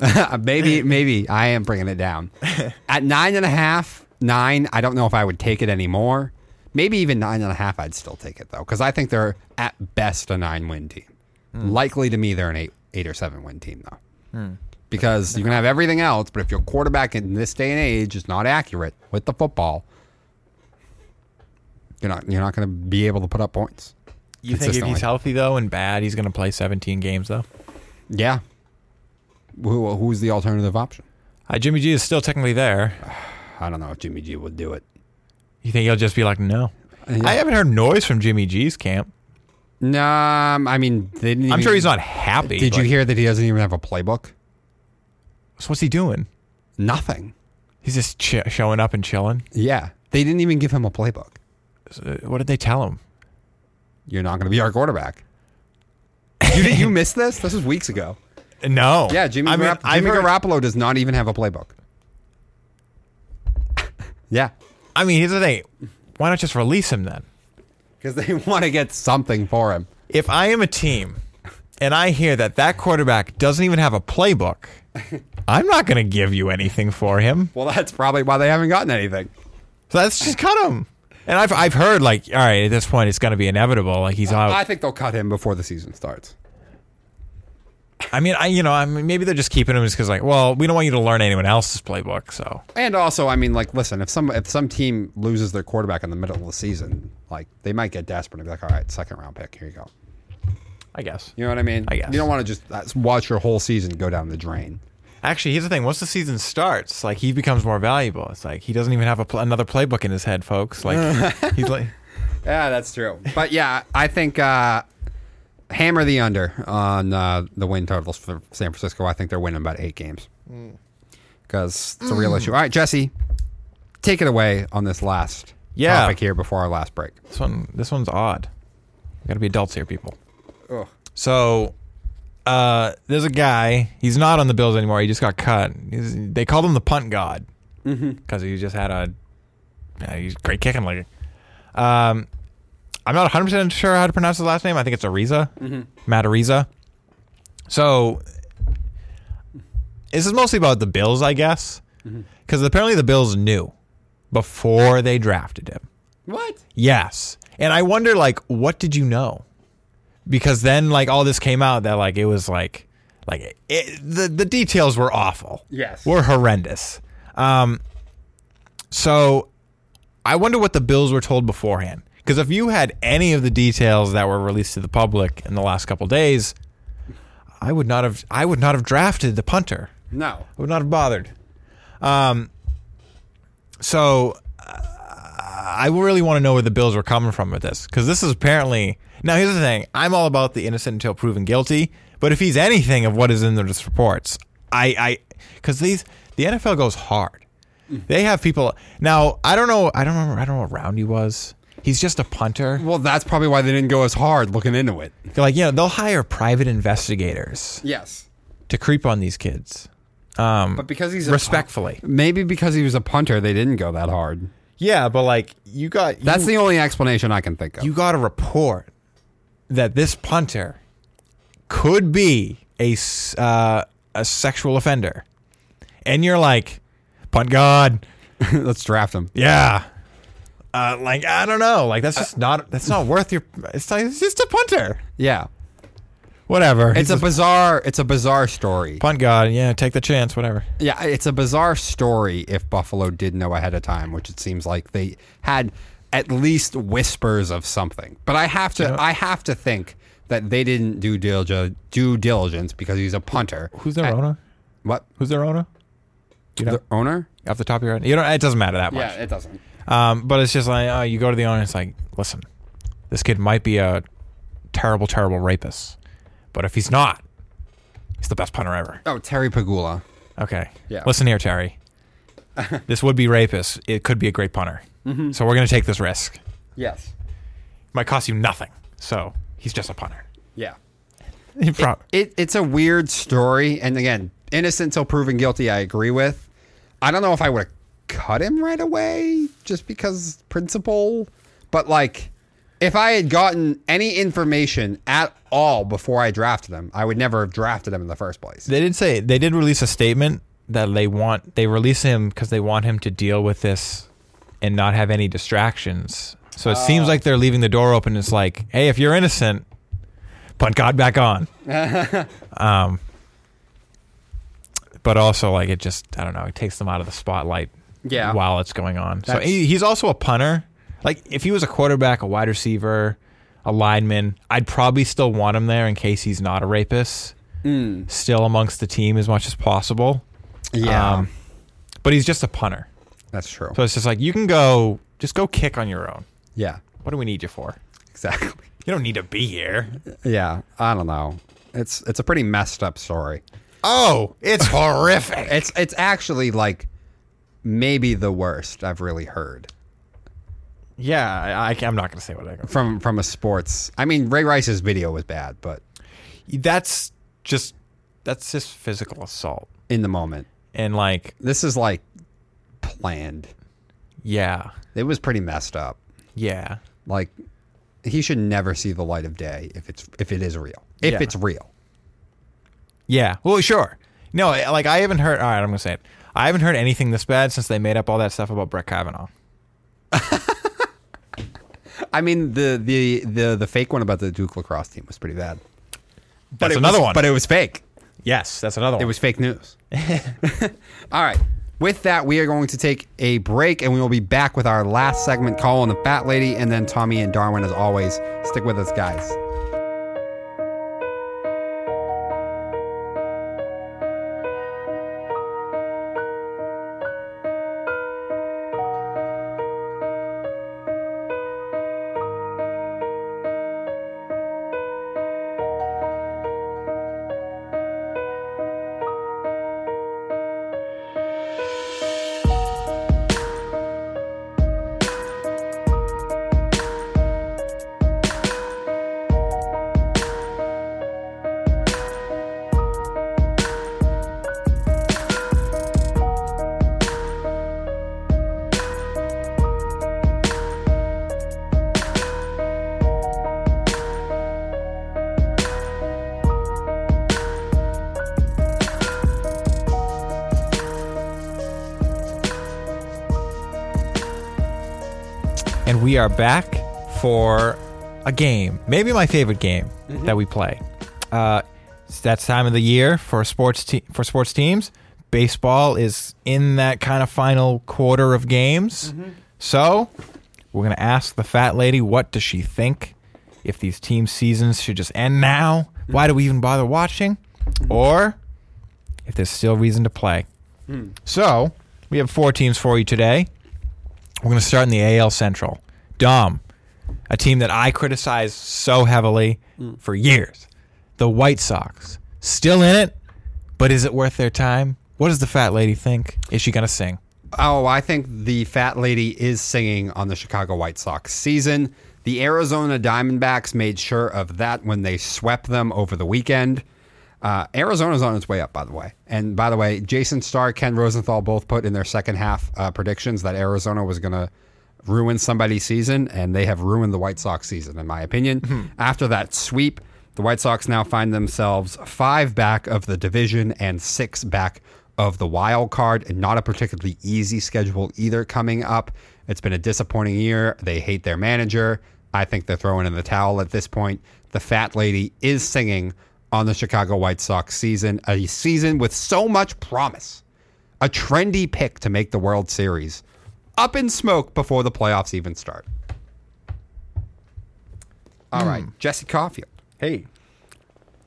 [LAUGHS] maybe, maybe I am bringing it down. [LAUGHS] At nine and a half, nine, I don't know if I would take it anymore. Maybe even nine and a half, I'd still take it though, because I think they're at best a nine win team. Hmm. Likely to me, they're an eight, eight or seven win team though, hmm. because you can have everything else, but if your quarterback in this day and age is not accurate with the football, you're not you're not going to be able to put up points. You think if he's healthy though and bad, he's going to play 17 games though? Yeah. Who, who's the alternative option? Uh, Jimmy G is still technically there. [SIGHS] I don't know if Jimmy G would do it. You think he'll just be like, no? Yeah. I haven't heard noise from Jimmy G's camp. Nah, I mean, they didn't I'm even- sure he's not happy. Did you hear that he doesn't even have a playbook? So what's he doing? Nothing. He's just ch- showing up and chilling. Yeah, they didn't even give him a playbook. So, what did they tell him? You're not going to be our quarterback. you did, you [LAUGHS] missed this? This was weeks ago. No. Yeah, Jimmy, I mean, Garap- Jimmy heard- Garoppolo does not even have a playbook. yeah, I mean, here's the thing. Why not just release him then? because they [LAUGHS] want to get something for him. If I am a team and I hear that that quarterback doesn't even have a playbook, [LAUGHS] I'm not going to give you anything for him. Well, that's probably why they haven't gotten anything. So let's just cut him. And I've I've heard like, all right, at this point, it's going to be inevitable. Like he's out. I think they'll cut him before the season starts. I mean, I you know, I mean, maybe they're just keeping him just because like, well, we don't want you to learn anyone else's playbook. So And also, I mean, like, listen, if some if some team loses their quarterback in the middle of the season, like they might get desperate and be like, all right, second round pick, here you go. I guess. You know what I mean? I guess. You don't want to just uh, watch your whole season go down the drain. Actually, here's the thing. Once the season starts, like he becomes more valuable. It's like he doesn't even have a pl- another playbook in his head, folks. Like [LAUGHS] he's like, Yeah, that's true. But yeah, I think uh, hammer the under on uh, the win totals for San Francisco. I think they're winning about eight games because it's a real issue. All right, Jesse, take it away on this last Yeah. topic here before our last break. this one, this one's odd. We got to be adults here, people. Ugh. So, uh, there's a guy. He's not on the Bills anymore. He just got cut. He's, they called him the punt god because he just had a. He's great kicking leg. Um, I'm not 100 percent sure how to pronounce his last name. I think it's Araiza, Matt Araiza. So, this is mostly about the Bills, I guess, because apparently the Bills knew before they drafted him. What? Yes. And I wonder like what did you know? Because then like all this came out that like it was like like it, the the details were awful. Yes. Were horrendous. Um so I wonder what the Bills were told beforehand Because if you had any of the details that were released to the public in the last couple days, I would not have. I would not have drafted the punter. No. I would not have bothered. Um. So, uh, I really want to know where the Bills were coming from with this because this is apparently. Now, here's the thing: I'm all about the innocent until proven guilty. But if he's anything of what is in those reports, I, I, because these the NFL goes hard. They have people now. I don't know. I don't remember. I don't know what round he was. He's just a punter. Well, that's probably why they didn't go as hard looking into it. They're like, you know, they'll hire private investigators Yes. to creep on these kids. Um, But because he's a respectfully. maybe because he was a punter, they didn't go that hard. Yeah, but like you got That's the only explanation I can think of. you got a report that this punter could be a uh, a sexual offender, and you're like, punt God, [LAUGHS] Let's draft him. yeah. Uh, like I don't know, like that's just not that's not worth your. It's, like, it's just a punter. Yeah. Whatever. It's He's a bizarre it's a bizarre story. punt God. Yeah, take the chance. Whatever. Yeah, it's a bizarre story if Buffalo did know ahead of time, which it seems like they had at least whispers of something. But I have to I have to think that they didn't do due, due diligence because he's a punter. Who's their Uh, owner? What? Who's their owner? You know, The owner? off the top of your head, you know, it doesn't matter that much. Yeah, it doesn't. Um, but it's just like oh, you go to the owner. and It's like, listen, this kid might be a terrible, terrible rapist, but if he's not, he's the best punter ever. Oh, Terry Pegula. Okay. Yeah. Listen here, Terry. [LAUGHS] this would be rapist. It could be a great punter. Mm-hmm. So we're going to take this risk. Yes. Might cost you nothing. So he's just a punter. Yeah. Pro- It it's a weird story, and again, innocent till proven guilty. I agree with. I don't know if I would have cut him right away just because principle, but like, if I had gotten any information at all before I drafted him, I would never have drafted him in the first place. they did say they did release a statement that they want they release him because they want him to deal with this and not have any distractions. So it seems like they're leaving the door open. It's like, hey, if you're innocent, punt God back on. [LAUGHS] um, but also like it just I don't know. It takes them out of the spotlight. Yeah. While it's going on, so he, he's also a punter. Like if he was a quarterback, a wide receiver, a lineman, I'd probably still want him there in case he's not a rapist. Still amongst the team as much as possible. Yeah, Um, but he's just a punter. That's true. So it's just like you can go, just go kick on your own. yeah, What do we need you for? exactly. [LAUGHS] You don't need to be here. Yeah, I don't know. It's it's a pretty messed up story. Oh, it's [LAUGHS] horrific. It's it's actually like maybe the worst I've really heard. Yeah, I, I, am not going to say what I go. from from a sports. I mean, Ray Rice's video was bad, but That's just that's just physical assault, in the moment, and like, this is like planned. yeah, It was pretty messed up. yeah, Like he should never see the light of day if it's if it is real. If Yeah. it's real. yeah. Well, sure. No, like I haven't heard. All right, I'm going to say it. I haven't heard anything this bad since they made up all that stuff about Brett Kavanaugh. [LAUGHS] I mean, the the the the fake one about the Duke lacrosse team was pretty bad. That's it another was- one. But it was fake. yes, that's another one. It was fake news. [LAUGHS] All right. With that, we are going to take a break and we will be back with our last segment, Calling the Fat Lady, and then Tommy and Darwin as always. Stick with us, guys. Are back for a game, maybe my favorite game mm-hmm. that we play. Uh, it's that time of the year for sports te- for sports teams. Baseball is in that kind of final quarter of games, mm-hmm. so We're going to ask the fat lady what does she think if these team seasons should just end now? Mm-hmm. Why do we even bother watching? Or if there's still reason to play. Hmm. So, we have four teams for you today. We're going to start in the AL Central. Dom, a team that I criticized so heavily for years. The White Sox. Still in it, but is it worth their time? What does the fat lady think? Is she going to sing? Oh, I think the fat lady is singing on the Chicago White Sox season. The Arizona Diamondbacks made sure of that when they swept them over the weekend. Uh, Arizona's on its way up, by the way. And by the way, Jayson Stark, Ken Rosenthal both put in their second half uh, predictions that Arizona was going to ruin somebody's season, and they have ruined the White Sox season, in my opinion. Hmm. After that sweep, the White Sox now find themselves five back of the division and six back of the wild card, and not a particularly easy schedule either coming up. It's been a disappointing year. They hate their manager. I think they're throwing in the towel at this point. The fat lady is singing on the Chicago White Sox season, a season with so much promise. A trendy pick to make the World Series up in smoke before the playoffs even start. All right, Jesse Caulfield, Hey,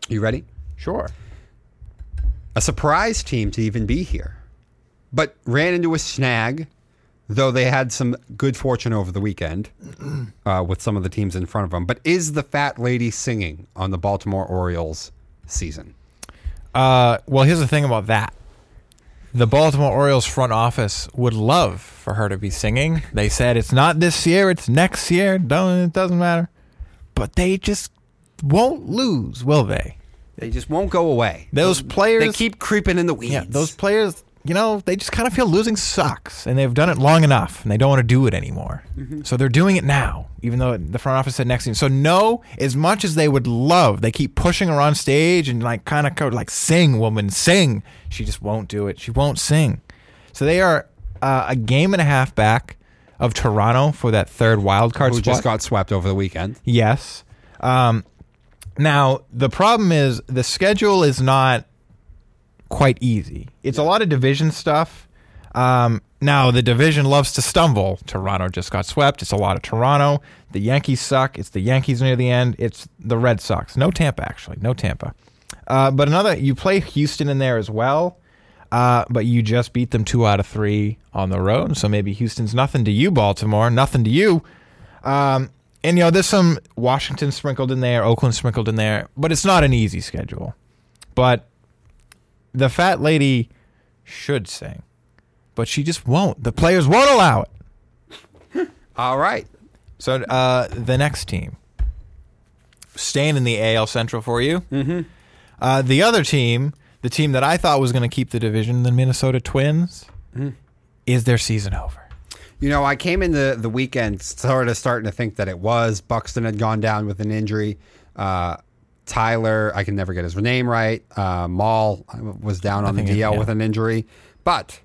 you ready? sure. a surprise team to even be here, but ran into a snag, though they had some good fortune over the weekend [CLEARS THROAT] uh, with some of the teams in front of them. But is the fat lady singing on the Baltimore Orioles season? Uh, well, here's the thing about that. The Baltimore Orioles front office would love for her to be singing. They said it's not this year, it's next year. Don't it doesn't matter. But they just won't lose, will they? They just won't go away. Those players They keep creeping in the weeds. Yeah, those players, you know, they just kind of feel losing sucks, and they've done it long enough, and they don't want to do it anymore. So they're doing it now, even though the front office said next season. So no, as much as they would love, they keep pushing her on stage and like kind of go like sing, woman, sing. She just won't do it. She won't sing. So they are uh, a game and a half back of Toronto for that third wild card who spot. just got swept over the weekend. Yes. Um, now the problem is the schedule is not quite easy. It's a lot of division stuff. Um, now the division loves to stumble. Toronto just got swept. It's a lot of Toronto. The Yankees suck. It's the Yankees near the end. It's the Red Sox. No Tampa actually. No Tampa. Uh, but another, you play Houston in there as well. Uh, but you just beat them two out of three on the road. So maybe Houston's nothing to you, Baltimore. Nothing to you. Um, and you know, there's some Washington sprinkled in there, Oakland sprinkled in there, but it's not an easy schedule. But the fat lady should sing, but she just won't. The players won't allow it. [LAUGHS] All right. So uh, the next team, staying in the AL Central for you. Mm-hmm. Uh, the other team, the team that I thought was going to keep the division, the Minnesota Twins, is their season over? You know, I came into the weekend sort of starting to think that it was. Buxton had gone down with an injury. Uh, Tyler, I can never get his name right. Uh, Maul was down on the think it- DL yeah. with an injury. But,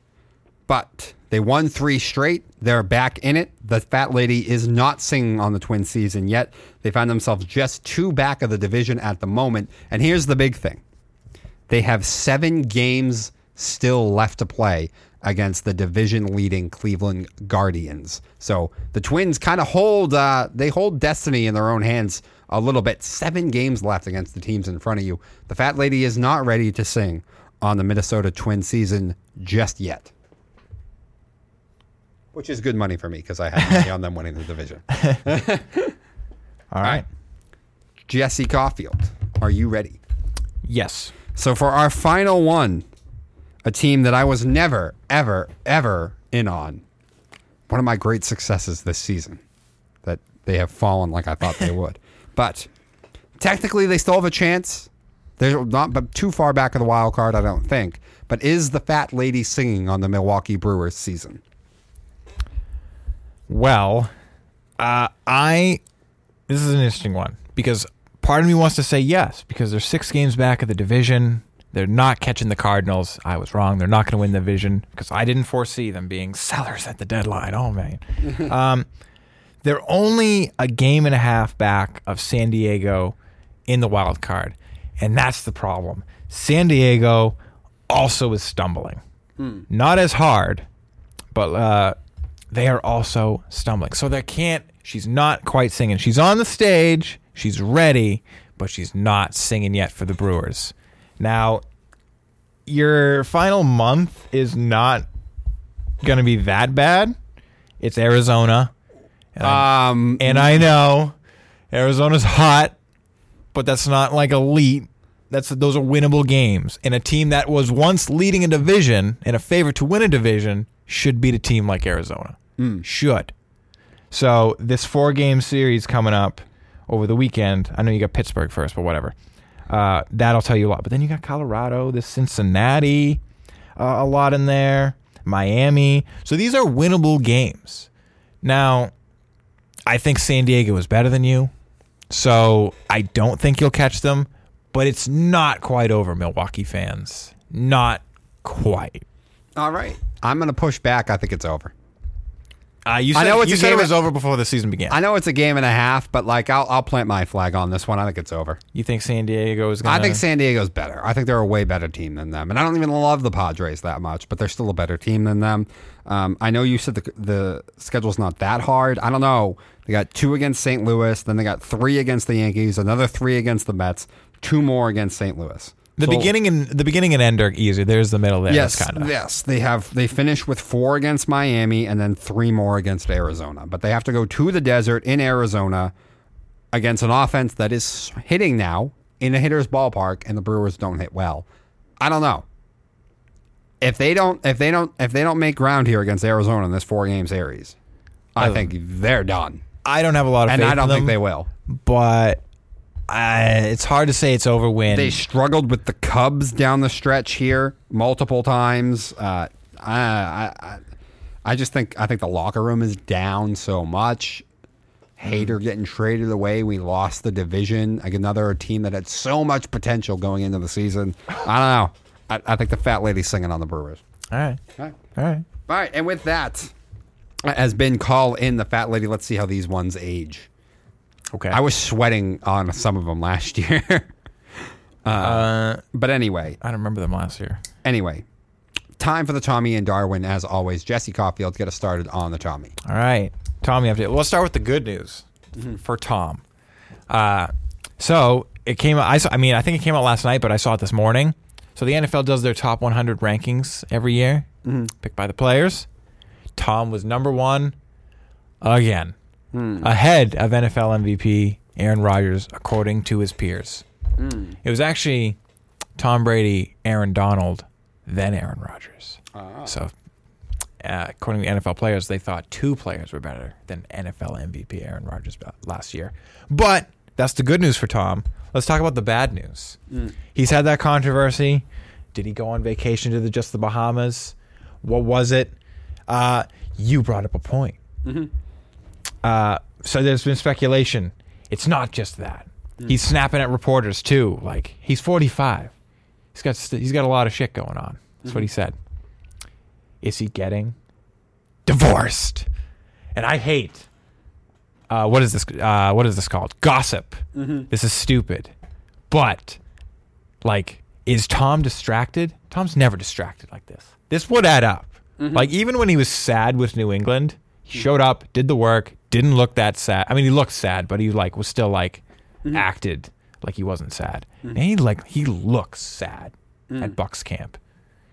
but they won three straight. They're back in it. The fat lady is not singing on the twin season yet. They find themselves just two back of the division at the moment. And here's the big thing they have seven games still left to play against the division leading Cleveland Guardians. So the Twins kind of hold uh, they hold destiny in their own hands a little bit. Seven games left against the teams in front of you. The fat lady is not ready to sing on the Minnesota Twin season just yet. Which is good money for me because I have money on them winning the division. [LAUGHS] All right. Jesse Caulfield, are you ready? Yes. So for our final one, a team that I was never, ever, ever in on. One of my great successes this season. That they have fallen like I thought they [LAUGHS] would. But technically they still have a chance. They're not too far back of the wild card, I don't think. But is the fat lady singing on the Milwaukee Brewers season? Well, uh, I this is an interesting one because part of me wants to say yes because they're six games back of the division. They're not catching the Cardinals. I was wrong. They're not going to win the division because I didn't foresee them being sellers at the deadline. Oh man, [LAUGHS] um, they're only a game and a half back of San Diego in the wild card, and that's the problem. San Diego also is stumbling, not as hard, but uh, they are also stumbling. So they can't. She's not quite singing. She's on the stage. She's ready, but she's not singing yet for the Brewers. Now, your final month is not going to be that bad. It's Arizona. And I- Um, and I know Arizona's hot, but that's not like elite. That's those are winnable games. And a team that was once leading a division and a favorite to win a division should beat a team like Arizona. Should. So this four game series coming up over the weekend. I know you got Pittsburgh first, but whatever. Uh, that'll tell you a lot. But then you got Colorado, this Cincinnati, uh, a lot in there, Miami. So these are winnable games. Now, I think San Diego is better than you. So I don't think you'll catch them, but it's not quite over, Milwaukee fans. Not quite. all right. I'm going to push back. I think it's over. Uh, you I know it's you a said it game- was over before the season began. I know it's a game and a half, but like I'll, I'll plant my flag on this one. I think it's over. you think San Diego is going I think San Diego's better. I think they're a way better team than them, and I don't even love the Padres that much, but they're still a better team than them. Um, I know you said the the schedule's not that hard. I don't know. They got two against St. Louis, then they got three against the Yankees, another three against the Mets, two more against St. Louis. the So- beginning and the beginning and end are easy. There's the middle there. Yes, kind of. yes, they have. They finish with four against Miami and then three more against Arizona. But they have to go to the desert in Arizona against an offense that is hitting now in a hitter's ballpark, and the Brewers don't hit well. I don't know if they don't. If they don't. If they don't make ground here against Arizona in this four game series, I think they're done, I don't have a lot of and faith I don't in think they will. But I, it's hard to say it's over when They struggled with the Cubs down the stretch here multiple times. Uh, I, I, I, I just think I think the locker room is down so much. Hader getting traded away. We lost the division. Like another team that had so much potential going into the season. I don't know. I, I think the fat lady's singing on the Brewers. All right. All right. All right. All right. And with that, has been call in the fat lady. Let's see how these ones age. Okay. I was sweating on some of them last [LAUGHS] year. uh, but anyway, I don't remember them last year. Anyway, time for the Tommy and Darwin as always. Jesse Caulfield, get us started on the Tommy. All right, Tommy update. Let's start with the good news for Tom. Uh, so it came. I saw, I mean, I think it came out last night, but I saw it this morning. So the NFL does their top 100 rankings every year, picked by the players. Tom was number one again, hmm. ahead of NFL MVP Aaron Rodgers, according to his peers. Hmm. It was actually Tom Brady, Aaron Donald, then Aaron Rodgers. Ah. So uh, according to NFL players, they thought two players were better than NFL MVP Aaron Rodgers last year. But that's the good news for Tom. Let's talk about the bad news. Hmm. He's had that controversy. Did he go on vacation to the, just the Bahamas? What was it? Uh, you brought up a point. Uh, so there's been speculation. It's not just that. He's snapping at reporters too. Like he's 45. He's got st- he's got a lot of shit going on. That's what he said. Is he getting divorced? And I hate. Uh, what is this? Uh, what is this called? Gossip. This is stupid. But, like, is Tom distracted? Tom's never distracted like this. This would add up. Mm-hmm. Like even when he was sad with New England, he hmm. showed up, did the work, didn't look that sad. I mean, he looked sad, but he like was still like mm-hmm. acted like he wasn't sad. Mm-hmm. And he like he looks sad mm. at Bucks camp.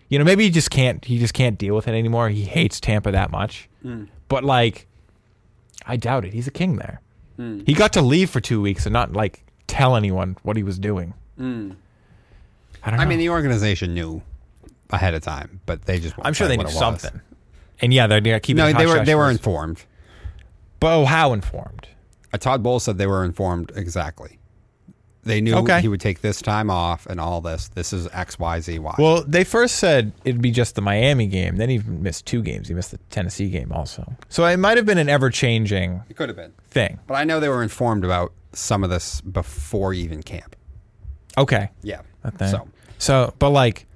You know, maybe he just can't he just can't deal with it anymore. He hates Tampa that much. Mm. But like I doubt it. He's a king there. Mm. He got to leave for 2 weeks and not like tell anyone what he was doing. I don't know. I mean, the organization knew ahead of time, but they just. I'm sure they knew something. And yeah, they're, they're keeping No, they were they were informed. But oh, how informed? Uh, Todd Bowles said they were informed exactly. They knew Okay. he would take this time off and all this. This is X, Y, Z, Y. Well, they first said it'd be just the Miami game. Then he missed two games. He missed the Tennessee game also. So it might have been an ever changing it could have been, thing. but I know they were informed about some of this before even camp. Okay. Yeah. So So, but like,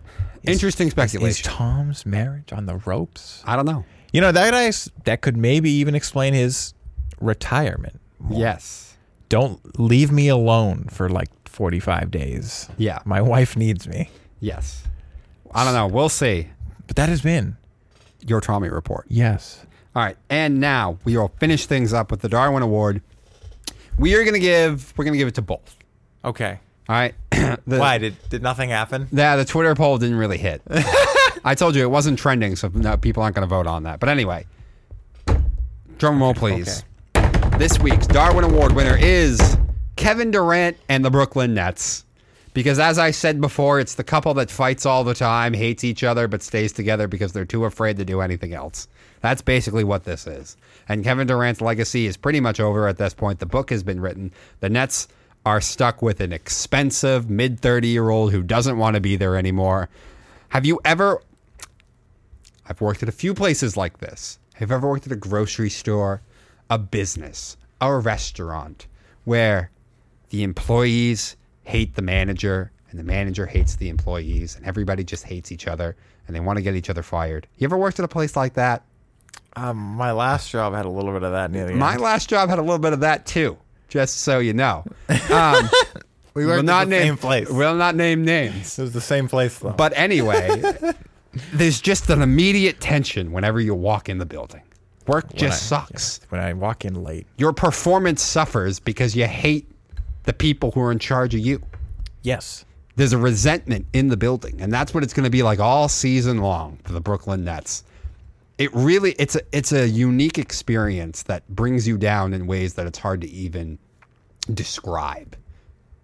interesting speculation. is speculation. Tom's marriage on the ropes? I don't know. You know that I, that could maybe even explain his retirement. Yes. Don't leave me alone for like 45 days. Yeah. My wife needs me. Yes. I don't know. We'll see. But that has been Your Tommy report. yes. All right, and now we will finish things up with the Darwin Award. We are going to give we're going to give it to both. Okay. All right. [CLEARS THROAT] the, Why did did nothing happen? Yeah, the Twitter poll didn't really hit. [LAUGHS] I told you it wasn't trending, so no, people aren't going to vote on that. But anyway, drum roll, please. This week's Darwin Award winner is Kevin Durant and the Brooklyn Nets. Because as I said before, it's the couple that fights all the time, hates each other, but stays together because they're too afraid to do anything else. That's basically what this is. And Kevin Durant's legacy is pretty much over at this point. The book has been written. The Nets are stuck with an expensive mid 30 year old who doesn't want to be there anymore. Have you ever? I've worked at a few places like this. Have you ever worked at a grocery store, a business, a restaurant where the employees hate the manager and the manager hates the employees and everybody just hates each other and they want to get each other fired? You ever worked at a place like that? Um, my last job had a little bit of that near the My end. last job had a little bit of that too, just so you know. [LAUGHS] Um, We we'll not the name same place. We'll not name names. It was the same place though. But anyway, [LAUGHS] there's just an immediate tension whenever you walk in the building. Work When just I- sucks. when I walk in late. Your performance suffers because you hate the people who are in charge of you. Yes. There's a resentment in the building, and that's what it's going to be like all season long for the Brooklyn Nets. It really it's a it's a unique experience that brings you down in ways that it's hard to even describe.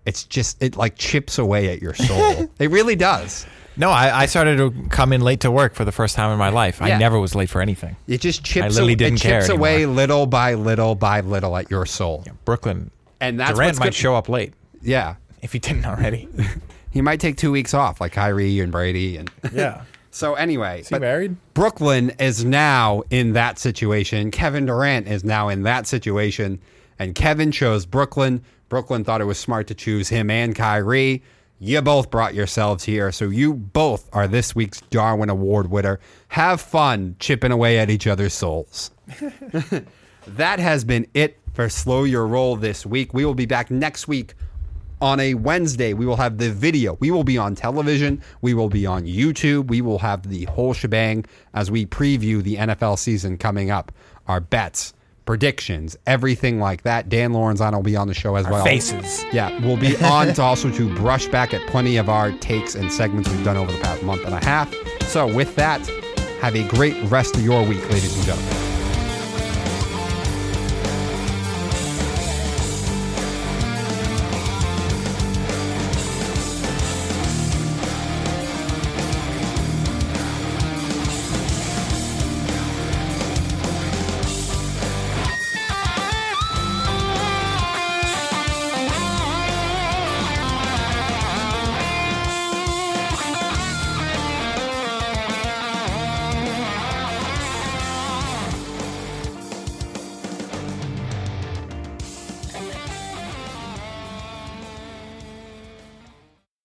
It's just it like chips away at your soul. [LAUGHS] it really does. No, I, I started to come in late to work for the first time in my life. Yeah. I never was late for anything. It just chips. I literally a- didn't it chips care away anymore. little by little by little at your soul. Brooklyn. And that's Durant might good- show up late Yeah, if he didn't already. [LAUGHS] he might take two weeks off, like Kyrie and Brady. And yeah. So anyway, Is he married? Brooklyn is now in that situation. Kevin Durant is now in that situation, and Kevin chose Brooklyn. Brooklyn thought it was smart to choose him and Kyrie. You both brought yourselves here, so you both are this week's Darwin Award winner. Have fun chipping away at each other's souls. [LAUGHS] [LAUGHS] that has been it for Slow Your Roll this week. We will be back next week on a Wednesday. We will have the video. We will be on television. We will be on YouTube. We will have the whole shebang as we preview the NFL season coming up. Our bets, predictions, everything like that. Dan Lorenzano will be on the show as well. Faces. Yeah, we'll be [LAUGHS] on to also to brush back at plenty of our takes and segments we've done over the past month and a half. So with that, have a great rest of your week, ladies and gentlemen.